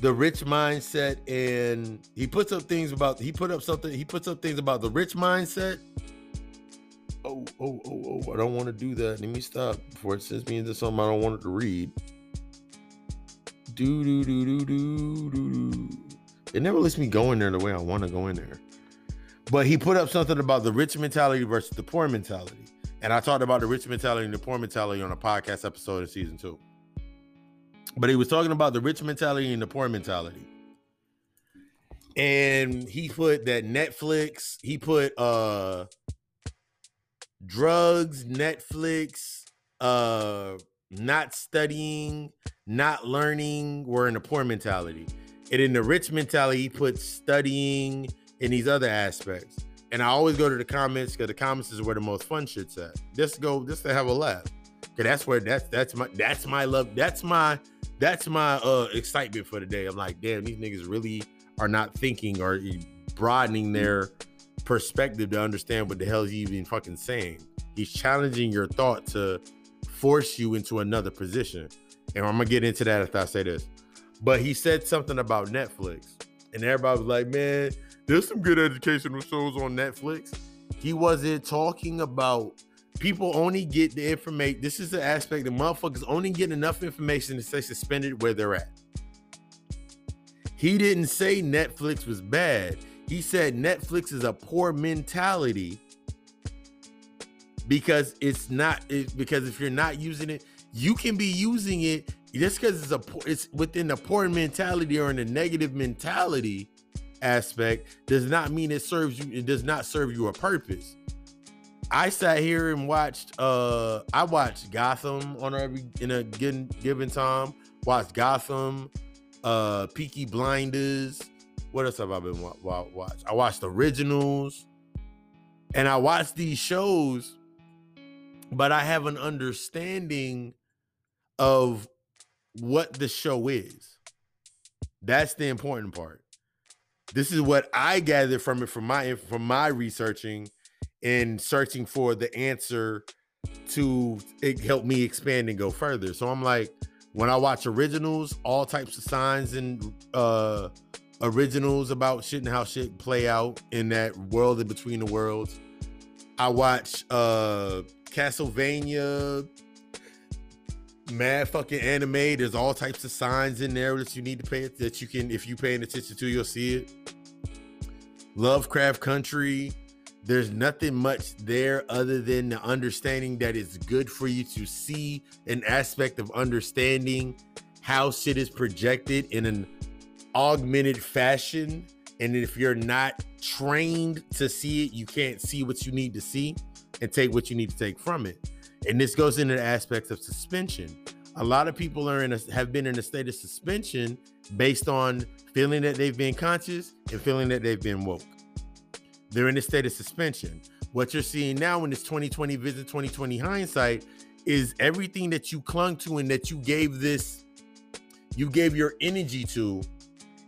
Speaker 1: the rich mindset and he puts up things about he put up something he puts up things about the rich mindset. Oh oh oh oh i don't want to do that. Let me stop before it sends me into something i don't want it to read. Do do do do do do do. It never lets me go in there the way i want to go in there. But he put up something about the rich mentality versus the poor mentality. And i talked about the rich mentality and the poor mentality on a podcast episode of season two but he was talking about the rich mentality and the poor mentality. And he put that Netflix, he put uh drugs, Netflix, uh not studying, not learning were in the poor mentality. And in the rich mentality, he put studying and these other aspects. And I always go to the comments because the comments is where the most fun shit's at. Just go, just to have a laugh. Cause that's where that's that's my that's my love. That's my that's my uh excitement for the day. I'm like, damn, these niggas really are not thinking or broadening their perspective to understand what the hell he's even fucking saying. He's challenging your thought to force you into another position. And I'm gonna get into that after I say this. But he said something about Netflix, and everybody was like, man, there's some good educational shows on Netflix. He wasn't talking about people only get the information. This is the aspect that motherfuckers only get enough information to stay suspended where they're at. He didn't say Netflix was bad. He said Netflix is a poor mentality because it's not it, because if you're not using it, you can be using it just because it's a it's within the poor mentality or in the negative mentality aspect does not mean it serves you it does not serve you a purpose I sat here and watched. Uh, I watched Gotham on every in a given given time. Watched Gotham, uh, Peaky Blinders. What else have I been wa- wa- watch? I watched Originals, and I watched these shows, but I have an understanding of what the show is. That's the important part. This is what I gathered from it from my from my researching in searching for the answer to help me expand and go further. So I'm like, when I watch originals, all types of signs and uh originals about shit and how shit play out in that world in between the worlds. I watch uh Castlevania, mad fucking anime. There's all types of signs in there that you need to pay that you can, if you paying attention to, you'll see it. Lovecraft Country, there's nothing much there other than the understanding that it's good for you to see an aspect of understanding how shit is projected in an augmented fashion. And if you're not trained to see it, you can't see what you need to see and take what you need to take from it. And this goes into the aspects of suspension. A lot of people are in a, have been in a state of suspension based on feeling that they've been conscious and feeling that they've been woke. They're in a state of suspension. What you're seeing now in this 2020 visit, 2020 hindsight is everything that you clung to and that you gave this, you gave your energy to,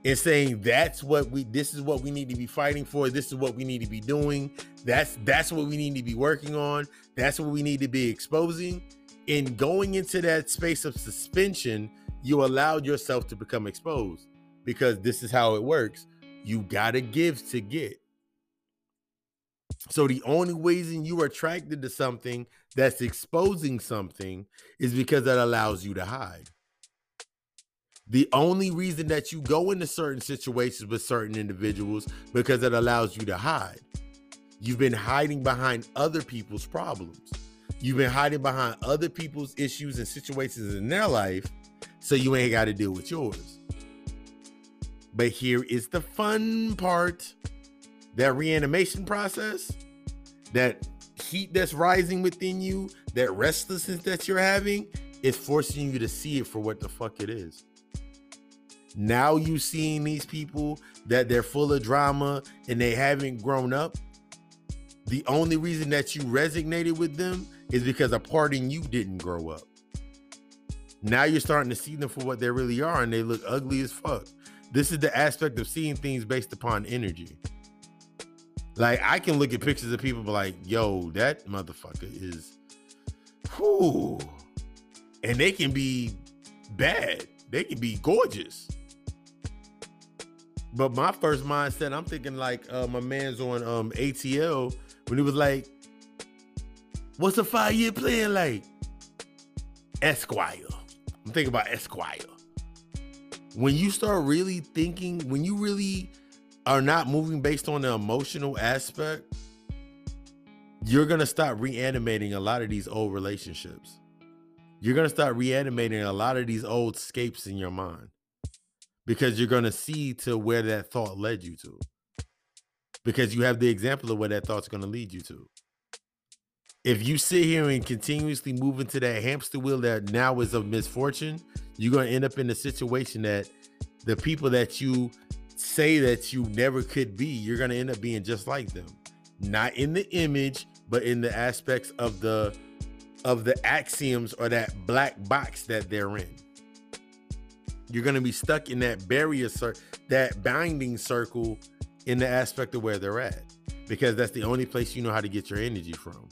Speaker 1: and saying that's what we this is what we need to be fighting for. This is what we need to be doing. That's that's what we need to be working on. That's what we need to be exposing. In going into that space of suspension you allowed yourself to become exposed because this is how it works. You got to give to get so the only reason you are attracted to something that's exposing something is because that allows you to hide. The only reason that you go into certain situations with certain individuals because it allows you to hide. You've been hiding behind other people's problems. You've been hiding behind other people's issues and situations in their life, so you ain't got to deal with yours. But here is the fun part that reanimation process, that heat that's rising within you, that restlessness that you're having, is forcing you to see it for what the fuck it is. Now you seeing these people that they're full of drama and they haven't grown up. The only reason that you resonated with them is because a part in you didn't grow up. Now you're starting to see them for what they really are and they look ugly as fuck. This is the aspect of seeing things based upon energy. Like I can look at pictures of people, be like, "Yo, that motherfucker is, whoo," and they can be bad. They can be gorgeous. But my first mindset, I'm thinking like uh, my man's on um, ATL when he was like, "What's a five year plan like?" Esquire. I'm thinking about Esquire. When you start really thinking, when you really are not moving based on the emotional aspect, you're gonna stop reanimating a lot of these old relationships. You're gonna start reanimating a lot of these old scapes in your mind because you're gonna see to where that thought led you to. Because you have the example of where that thought's gonna lead you to. If you sit here and continuously move into that hamster wheel that now is of misfortune, you're gonna end up in a situation that the people that you say that you never could be, you're going to end up being just like them. Not in the image, but in the aspects of the of the axioms or that black box that they're in. You're going to be stuck in that barrier cir- that binding circle in the aspect of where they're at because that's the only place you know how to get your energy from.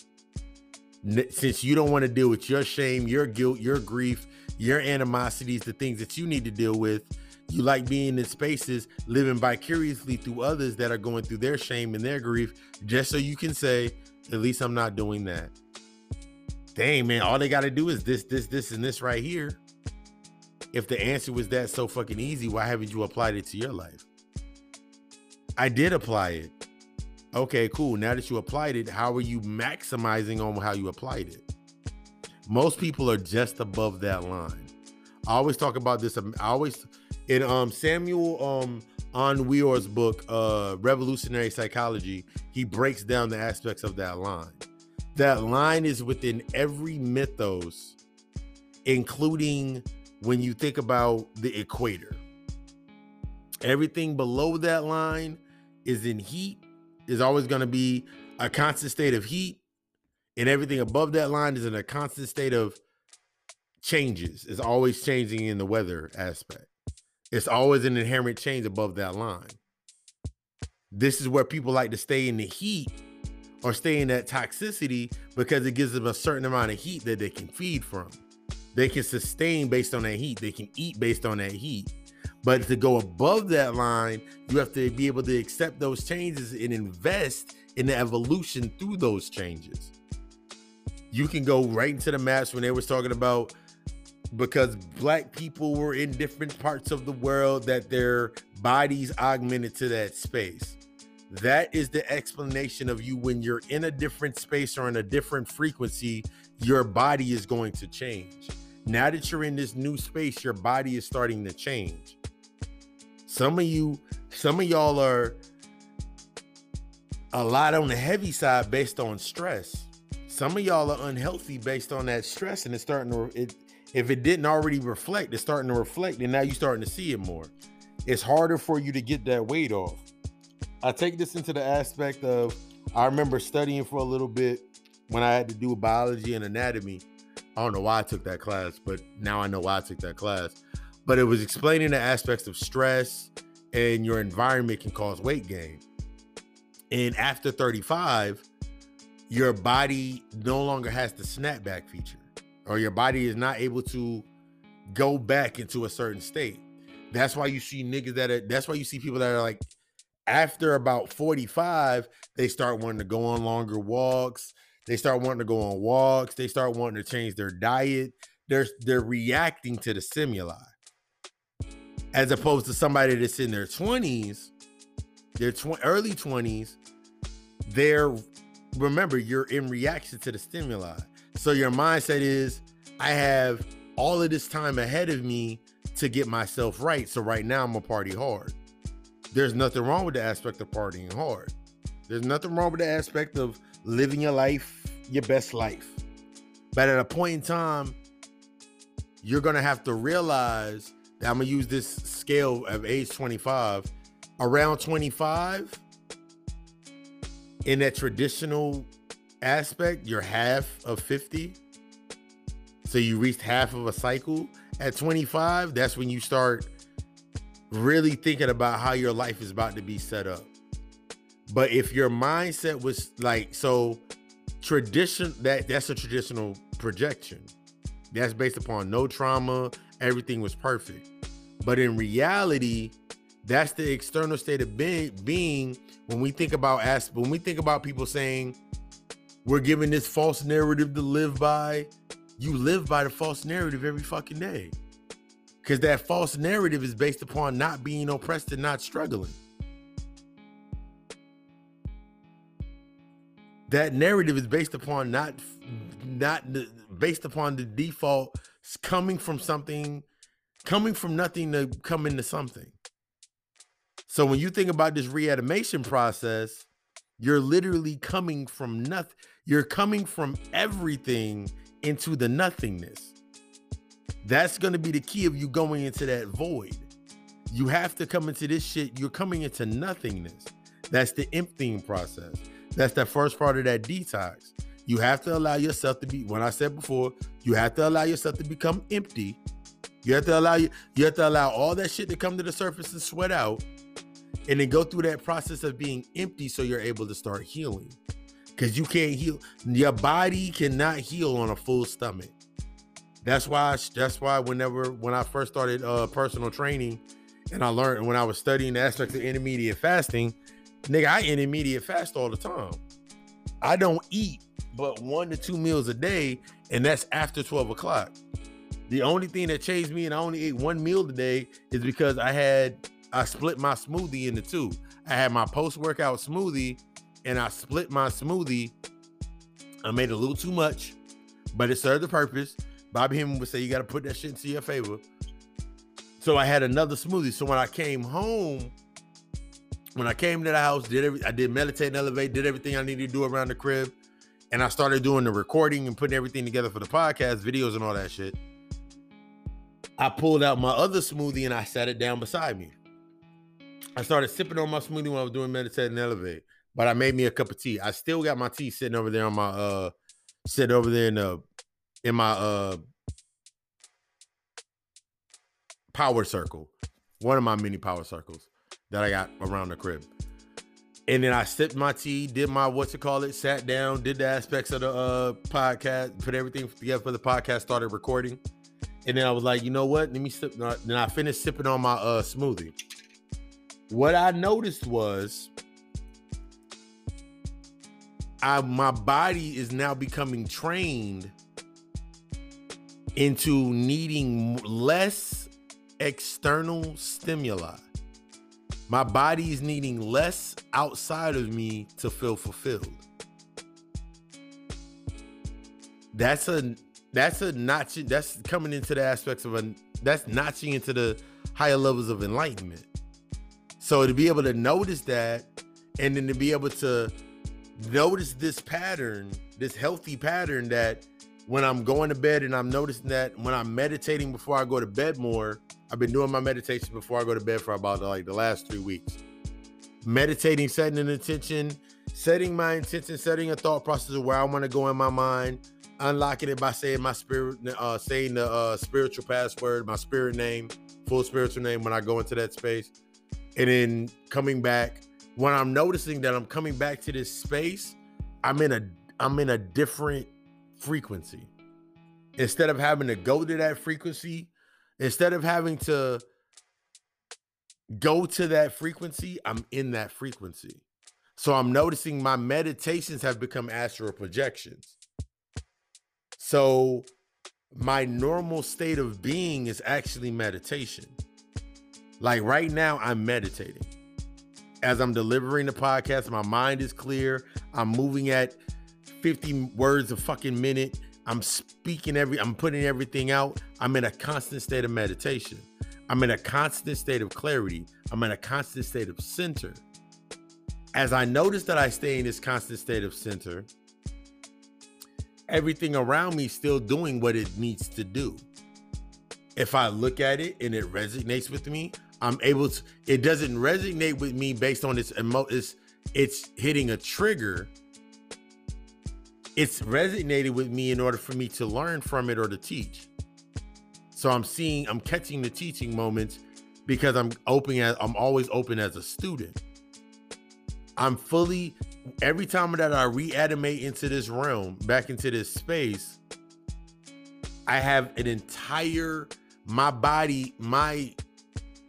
Speaker 1: Since you don't want to deal with your shame, your guilt, your grief, your animosities, the things that you need to deal with, you like being in spaces, living vicariously through others that are going through their shame and their grief, just so you can say, at least I'm not doing that. Dang, man, all they got to do is this, this, this, and this right here. If the answer was that so fucking easy, why haven't you applied it to your life? I did apply it. Okay, cool. Now that you applied it, how are you maximizing on how you applied it? Most people are just above that line. I always talk about this. I always in um Samuel um Anwir's book, uh, Revolutionary Psychology, he breaks down the aspects of that line. That line is within every mythos, including when you think about the equator. Everything below that line is in heat, is always going to be a constant state of heat, and everything above that line is in a constant state of changes. It's always changing in the weather aspect. It's always an inherent change above that line. This is where people like to stay in the heat or stay in that toxicity because it gives them a certain amount of heat that they can feed from. They can sustain based on that heat, they can eat based on that heat. But to go above that line, you have to be able to accept those changes and invest in the evolution through those changes. You can go right into the maps when they was talking about because black people were in different parts of the world that their bodies augmented to that space. That is the explanation of you when you're in a different space or in a different frequency, your body is going to change. Now that you're in this new space, your body is starting to change. Some of you, some of y'all are a lot on the heavy side based on stress. Some of y'all are unhealthy based on that stress, and it's starting to it if it didn't already reflect, it's starting to reflect, and now you're starting to see it more. It's harder for you to get that weight off. I take this into the aspect of I remember studying for a little bit when I had to do biology and anatomy. I don't know why I took that class, but now I know why I took that class. But it was explaining the aspects of stress and your environment can cause weight gain. And after 35, your body no longer has the snapback feature or your body is not able to go back into a certain state. That's why you see niggas that are that's why you see people that are like after about 45, they start wanting to go on longer walks. They start wanting to go on walks. They start wanting to change their diet. They're they're reacting to the stimuli. As opposed to somebody that's in their 20s, their tw- early 20s, they're remember you're in reaction to the stimuli. So your mindset is, I have all of this time ahead of me to get myself right. So right now I'm a party hard. There's nothing wrong with the aspect of partying hard. There's nothing wrong with the aspect of living your life, your best life. But at a point in time, you're gonna have to realize that I'm gonna use this scale of age 25. Around 25, in that traditional aspect, you're half of 50. So you reached half of a cycle. At 25, that's when you start really thinking about how your life is about to be set up. But if your mindset was like so tradition that that's a traditional projection. That's based upon no trauma, everything was perfect. But in reality, that's the external state of being, being when we think about as when we think about people saying we're given this false narrative to live by, you live by the false narrative every fucking day. Cause that false narrative is based upon not being oppressed and not struggling. That narrative is based upon not not based upon the default coming from something coming from nothing to come into something. So when you think about this reanimation process, you're literally coming from nothing. You're coming from everything into the nothingness. That's going to be the key of you going into that void. You have to come into this shit. You're coming into nothingness. That's the emptying process. That's the first part of that detox. You have to allow yourself to be, when I said before, you have to allow yourself to become empty you have to allow you, you have to allow all that shit to come to the surface and sweat out, and then go through that process of being empty so you're able to start healing. Because you can't heal, your body cannot heal on a full stomach. That's why that's why whenever when I first started uh personal training and I learned when I was studying the aspects of intermediate fasting, nigga, I intermediate fast all the time. I don't eat but one to two meals a day, and that's after 12 o'clock. The only thing that changed me and I only ate one meal today is because I had I split my smoothie into two. I had my post-workout smoothie and I split my smoothie. I made a little too much, but it served the purpose. Bobby Hemmitt would say you got to put that shit into your favor. So I had another smoothie. So when I came home, when I came to the house, did every I did meditate and elevate, did everything I needed to do around the crib, and I started doing the recording and putting everything together for the podcast, videos, and all that shit. I pulled out my other smoothie and I sat it down beside me. I started sipping on my smoothie when I was doing meditate and elevate, but I made me a cup of tea. I still got my tea sitting over there on my uh sitting over there in the in my uh power circle. One of my mini power circles that I got around the crib. And then I sipped my tea, did my what's it call it, sat down, did the aspects of the uh podcast, put everything together for the podcast, started recording. And then I was like, you know what? Let me sip. Then I finished sipping on my uh, smoothie. What I noticed was, I my body is now becoming trained into needing less external stimuli. My body is needing less outside of me to feel fulfilled. That's a that's a notching that's coming into the aspects of a that's notching into the higher levels of enlightenment so to be able to notice that and then to be able to notice this pattern this healthy pattern that when i'm going to bed and i'm noticing that when i'm meditating before i go to bed more i've been doing my meditation before i go to bed for about like the last three weeks. Meditating setting an intention setting my intention setting a thought process of where i want to go in my mind unlocking it by saying my spirit, uh, saying the uh, spiritual password, my spirit name, full spiritual name when I go into that space, and then coming back. When I'm noticing that I'm coming back to this space, I'm in a I'm in a different frequency. Instead of having to go to that frequency, instead of having to go to that frequency, I'm in that frequency. So I'm noticing my meditations have become astral projections. So my normal state of being is actually meditation. Like right now, I'm meditating. As I'm delivering the podcast, my mind is clear. I'm moving at 50 words a fucking minute. I'm speaking every, I'm putting everything out. I'm in a constant state of meditation. I'm in a constant state of clarity. I'm in a constant state of center. As I notice that I stay in this constant state of center, everything around me still doing what it needs to do. If I look at it and it resonates with me, I'm able to. It doesn't resonate with me based on its emo. It's it's hitting a trigger. It's resonated with me in order for me to learn from it or to teach. So I'm seeing, I'm catching the teaching moments because I'm open as I'm always open as a student. I'm fully every time that I reanimate into this realm, back into this space, I have an entire my body, my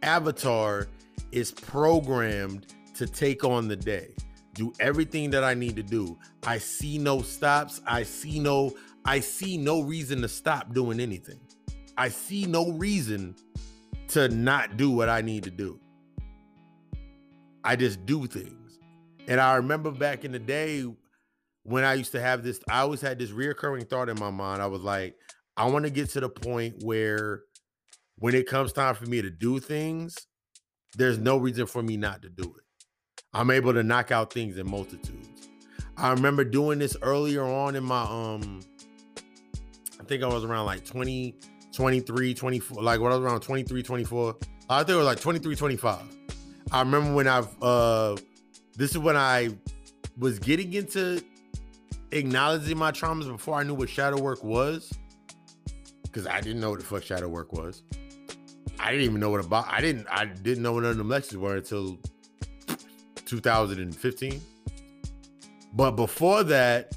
Speaker 1: avatar is programmed to take on the day. Do everything that I need to do. I see no stops. I see no I see no reason to stop doing anything. I see no reason to not do what I need to do. I just do things. And I remember back in the day when I used to have this, I always had this reoccurring thought in my mind. I was like, I want to get to the point where when it comes time for me to do things, there's no reason for me not to do it. I'm able to knock out things in multitudes. I remember doing this earlier on in my um I think I was around like 20 23 24 like when I was around 23 24 I think it was like 23 25 I remember when I've uh this is when I was getting into acknowledging my traumas before I knew what shadow work was because I didn't know what the fuck shadow work was I didn't even know what about I didn't I didn't know what none of them lectures were until 2015 but before that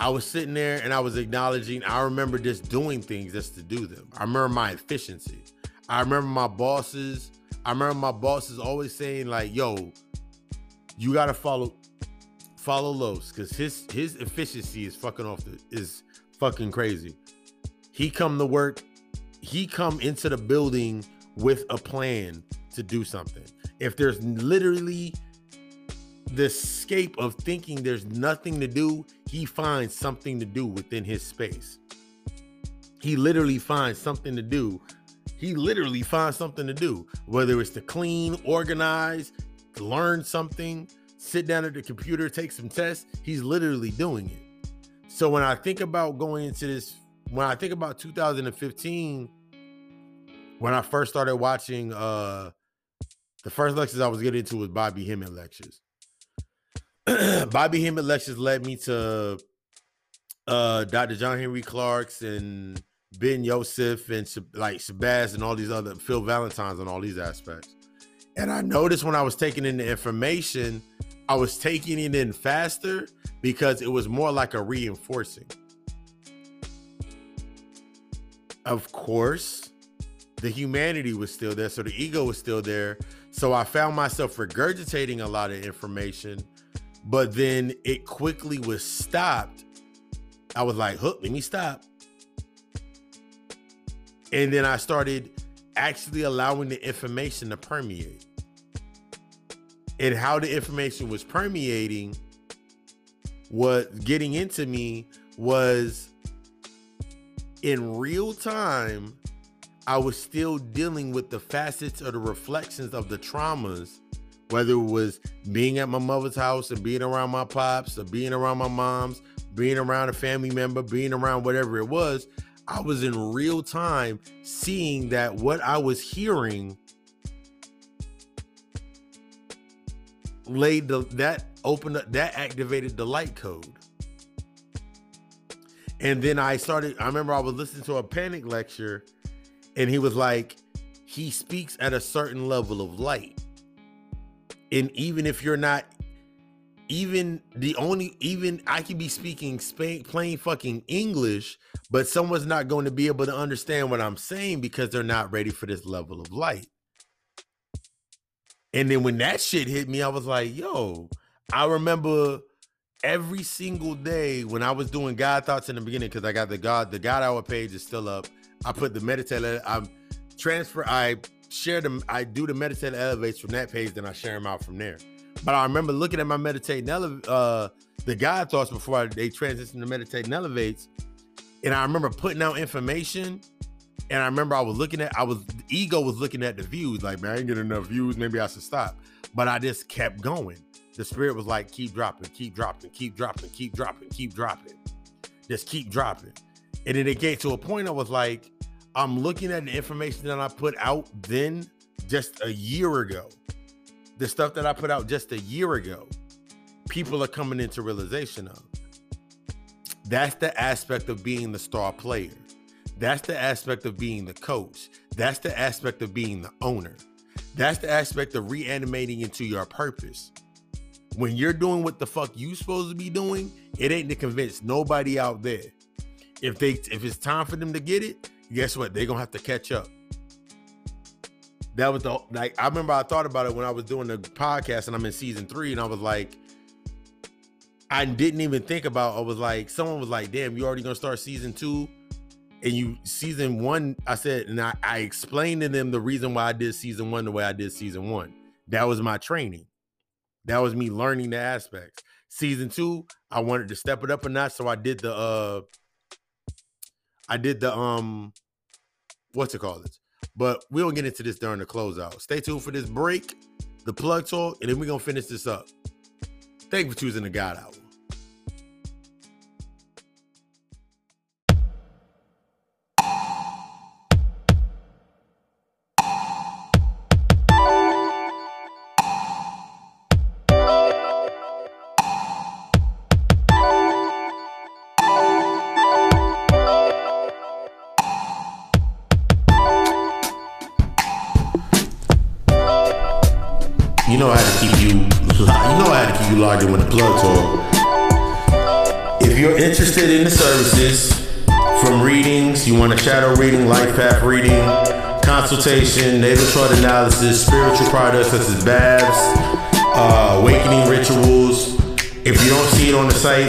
Speaker 1: I was sitting there and I was acknowledging, I remember just doing things just to do them. I remember my efficiency. I remember my bosses. I remember my bosses always saying, like, yo, you gotta follow follow Los because his his efficiency is fucking off the is fucking crazy. He come to work, he come into the building with a plan to do something. If there's literally the escape of thinking there's nothing to do, he finds something to do within his space. He literally finds something to do. He literally finds something to do, whether it's to clean, organize, learn something, sit down at the computer, take some tests. He's literally doing it. So when I think about going into this, when I think about 2015, when I first started watching uh the first lectures I was getting into was Bobby Hemmitt lectures. Bobby Hemmitt lectures led me to uh, Dr. John Henrik Clarke's and Ben Yosef and like Shabazz and all these other Phil Valentine's and all these aspects. And I noticed when I was taking in the information, I was taking it in faster because it was more like a reinforcing. Of course, the humanity was still there, so the ego was still there. So I found myself regurgitating a lot of information but then it quickly was stopped. I was like, "Hook, let me stop." And then I started actually allowing the information to permeate. And how the information was permeating, what getting into me was in real time, I was still dealing with the facets or the reflections of the traumas whether it was being at my mother's house and being around my pops or being around my mom's, being around a family member, being around whatever it was, I was in real time seeing that what I was hearing laid the that opened up that activated the light code. And then I started, I remember I was listening to a panic lecture, and he was like, he speaks at a certain level of light and even if you're not even the only even I can be speaking Spain, plain fucking English, but someone's not going to be able to understand what I'm saying because they're not ready for this level of light. And then when that shit hit me, I was like, yo, I remember every single day when I was doing God thoughts in the beginning, because I got the God, the God hour page is still up. I put the meditator, I'm transfer, I share them. I do the meditative elevates from that page, then I share them out from there. But I remember looking at my meditating ele- uh the God thoughts before I, they transitioned to meditating elevates, and I remember putting out information. And I remember I was looking at, I was ego was looking at the views, like, man, I ain't getting enough views. Maybe I should stop. But I just kept going. The spirit was like, keep dropping, keep dropping, keep dropping, keep dropping, keep dropping. Just keep dropping. And then it came to a point I was like, I'm looking at the information that I put out then just a year ago. The stuff that I put out just a year ago. People are coming into realization of. That's the aspect of being the star player. That's the aspect of being the coach. That's the aspect of being the owner. That's the aspect of reanimating into your purpose. When you're doing what the fuck you supposed to be doing, it ain't to convince nobody out there. If they if it's time for them to get it, guess what? They're gonna have to catch up. That was the like I remember I thought about it when I was doing the podcast and I'm in season three, and I was like, I didn't even think about. I was like, someone was like, "Damn, you already gonna start season two? And you season one?" I said, and I, I explained to them the reason why I did season one the way I did season one. That was my training. That was me learning the aspects. Season two, I wanted to step it up a notch, so I did the uh, I did the um, what's it called? But we'll get into this during the closeout. Stay tuned for this break, the plug talk, and then we're gonna finish this up. Thank you for choosing the God Hour. Plug talk. If you're interested in the services, from readings, you want a shadow reading, life path reading, consultation, natal chart analysis, spiritual products such as baths, uh, awakening rituals. If you don't see it on the site,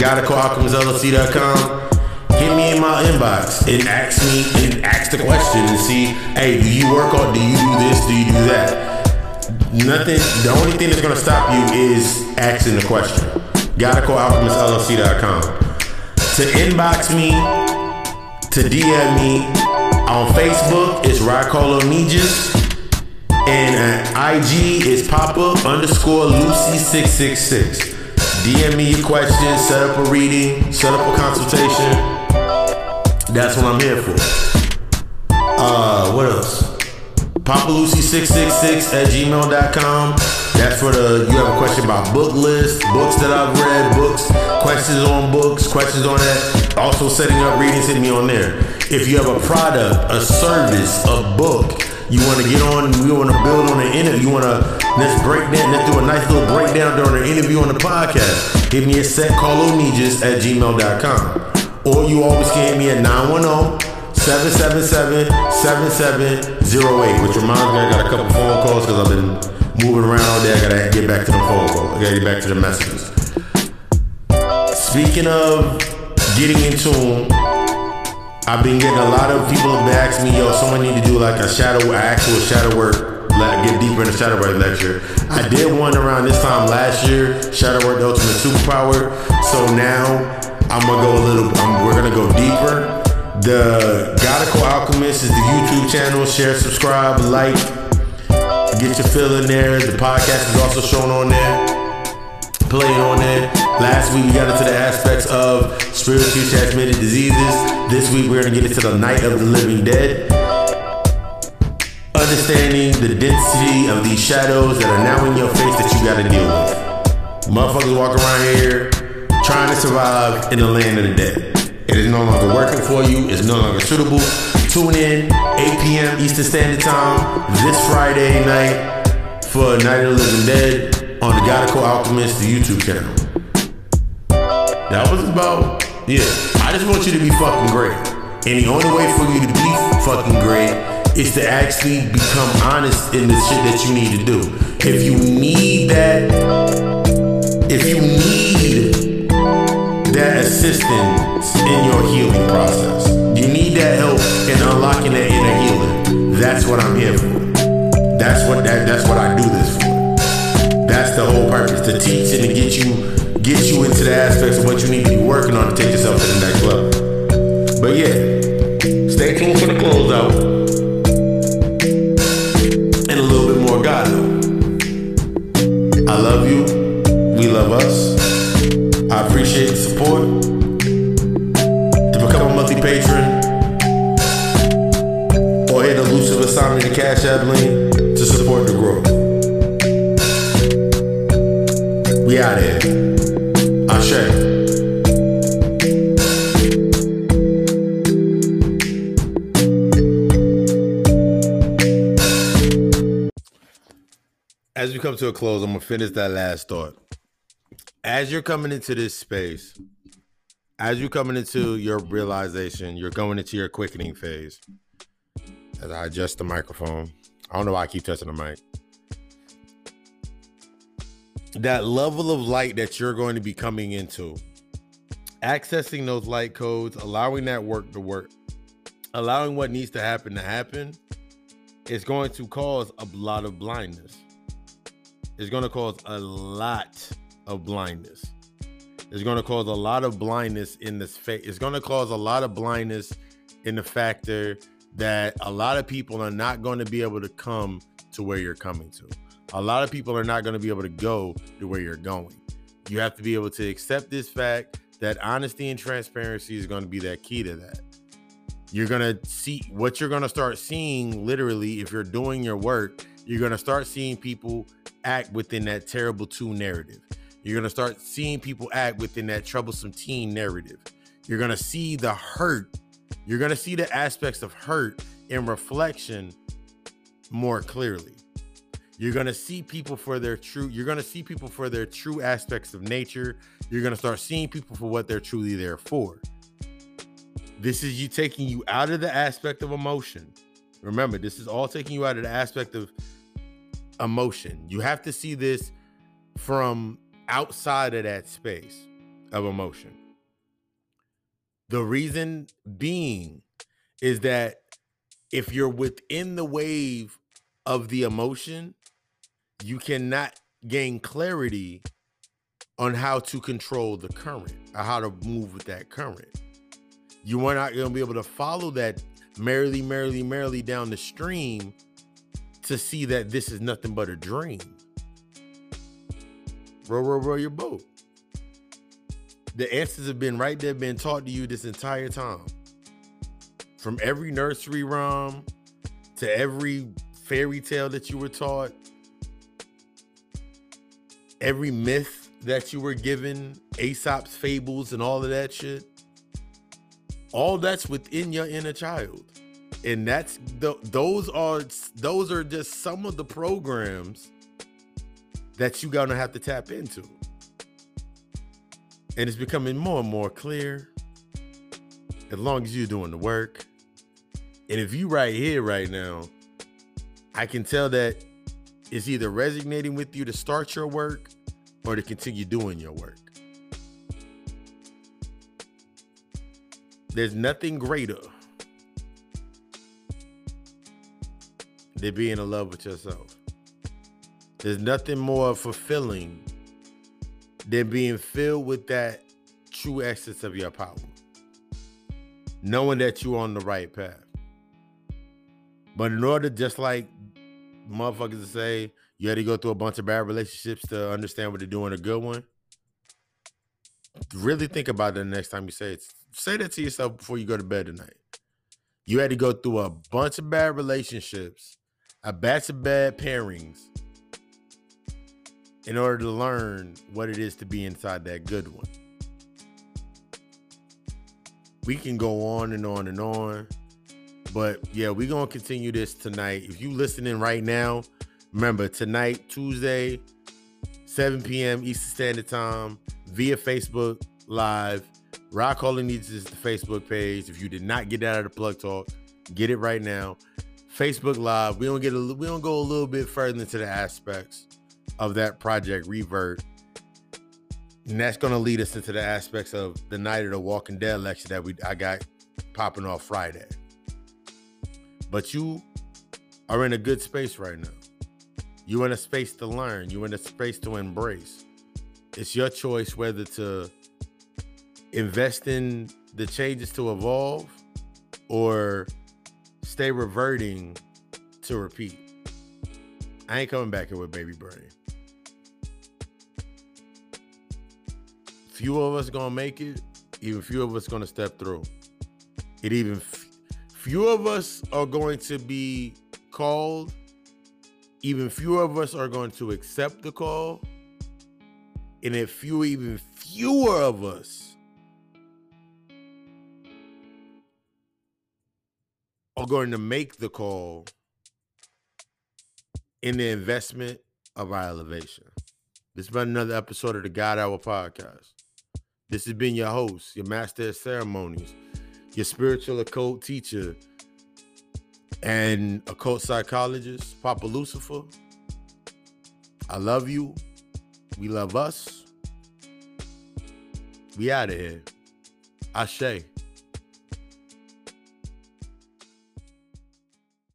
Speaker 1: gotta call alchemistllc.com. Hit me in my inbox and ask me and ask the question and see, hey, do you work on? Do you do this? Do you do that? Nothing. The only thing that's gonna stop you is asking the question. Gotta call. To inbox me, to DM me on Facebook, it's Ricolo Nijas. And uh, IG is Papa underscore Lucy six six six. DM me your questions, set up a reading, set up a consultation. That's what I'm here for. Uh, what else? PapaLucy666 at gmail.com. That's for the, you have a question about book lists, books that I've read, books, questions on books, questions on that. Also setting up readings, hit me on there. If you have a product, a service, a book, you want to get on, you want to build on an interview, you want to, let's break down, let's do a nice little breakdown during an interview on the podcast. Give me a set, call at gmail.com. Or you always can hit me at 910 777-7708. Which reminds me, I got a couple phone calls because I've been moving around all day. I gotta get back to the phone. I gotta get back to the messages. Speaking of getting in tune, I've been getting a lot of people have been asking me, yo, someone need to do like a shadow, actual shadow work, like get deeper in the shadow work lecture. I did one around this time last year, shadow work, the ultimate superpower. So now I'm gonna go a little, I'm, we're gonna go deeper. The Godical Alchemist is the YouTube channel. Share, subscribe, like, get your fill in there. The podcast is also shown on there. Play on there. Last week we got into the aspects of spiritually transmitted diseases. This week we're gonna get into the night of the living dead. Understanding the density of these shadows that are now in your face that you gotta deal with. Motherfuckers walk around here trying to survive in the land of the dead. It is no longer working for you. It's no longer suitable. Tune in 8 p.m. Eastern Standard Time this Friday night for Night of the Living Dead on the Godical Alchemist the YouTube channel. That was about yeah. I just want you to be fucking great, and the only way for you to be fucking great is to actually become honest in the shit that you need to do. If you need that, if you need assistance in your healing process. You need that help in unlocking that inner healing. That's what I'm here for. That's what that, that's what I do this for. That's the whole purpose to teach and to get you get you into the aspects of what you need to be working on to take yourself to the next level. But yeah, stay tuned for the closeout and a little bit more God. I love you. We love us. I appreciate the support. Patron or hit elusive assignment to Cash App link to support the growth. We out here. Ashe. As we come to a close, I'm gonna finish that last thought. As you're coming into this space, as you're coming into your realization, you're going into your quickening phase. As I adjust the microphone, I don't know why I keep touching the mic. That level of light that you're going to be coming into, accessing those light codes, allowing that work to work, allowing what needs to happen to happen, is going to cause a lot of blindness. It's going to cause a lot of blindness. It's going to cause a lot of blindness in this face. It's going to cause a lot of blindness in the factor that a lot of people are not going to be able to come to where you're coming to. A lot of people are not going to be able to go to where you're going. You have to be able to accept this fact that honesty and transparency is going to be that key to that. You're going to see what you're going to start seeing literally if you're doing your work, you're going to start seeing people act within that terrible two narrative. You're going to start seeing people act within that troublesome teen narrative. You're going to see the hurt. You're going to see the aspects of hurt in reflection more clearly. You're going to see people for their true you're going to see people for their true aspects of nature. You're going to start seeing people for what they're truly there for. This is you taking you out of the aspect of emotion. Remember, this is all taking you out of the aspect of emotion. You have to see this from outside of that space of emotion. The reason being is that if you're within the wave of the emotion, you cannot gain clarity on how to control the current or how to move with that current. You are not going to be able to follow that merrily, merrily, merrily down the stream to see that this is nothing but a dream. Row, row, row your boat. The answers have been right there, been taught to you this entire time. From every nursery rhyme to every fairy tale that you were taught, every myth that you were given, Aesop's fables and all of that shit, all that's within your inner child and that's the those are those are just some of the programs that you're gonna have to tap into. And it's becoming more and more clear as long as you're doing the work. And if you right here right now i can tell that it's either resonating with you to start your work or to continue doing your work. There's nothing greater than being in love with yourself. There's nothing more fulfilling than being filled with that true essence of your power. Knowing that you're on the right path. But in order, just like motherfuckers say, you had to go through a bunch of bad relationships to understand what to do in a good one. Really think about it the next time you say it. Say that to yourself before you go to bed tonight. You had to go through a bunch of bad relationships a batch of bad pairings in order to learn what it is to be inside that good one. We can go on and on and on. But yeah, we're going to continue this tonight. If you listening right now, remember tonight, Tuesday, 7 p.m. Eastern Standard Time, via Facebook Live. Rock All It Needs is the Facebook page. If you did not get that out of the plug talk, get it right now. Facebook Live, we don't get a we don't go a little bit further into the aspects of that project revert. And that's gonna lead us into the aspects of the night of the Walking Dead lecture that we I got popping off Friday. But you are in a good space right now. You're in a space to learn. You're in a space to embrace. It's your choice whether to invest in the changes to evolve or stay reverting to repeat. I ain't coming back here with baby brain. Few of us gonna make it. Even few of us gonna step through. It even f- few of us are going to be called. Even fewer of us are going to accept the call. And if few, even fewer of us are going to make the call in the investment of our elevation. This has been another episode of the God Hour podcast. This has been your host, your master of ceremonies, your spiritual occult teacher, and occult psychologist, Papa Lucifer. I love you. We love us. We out of here. Ashe.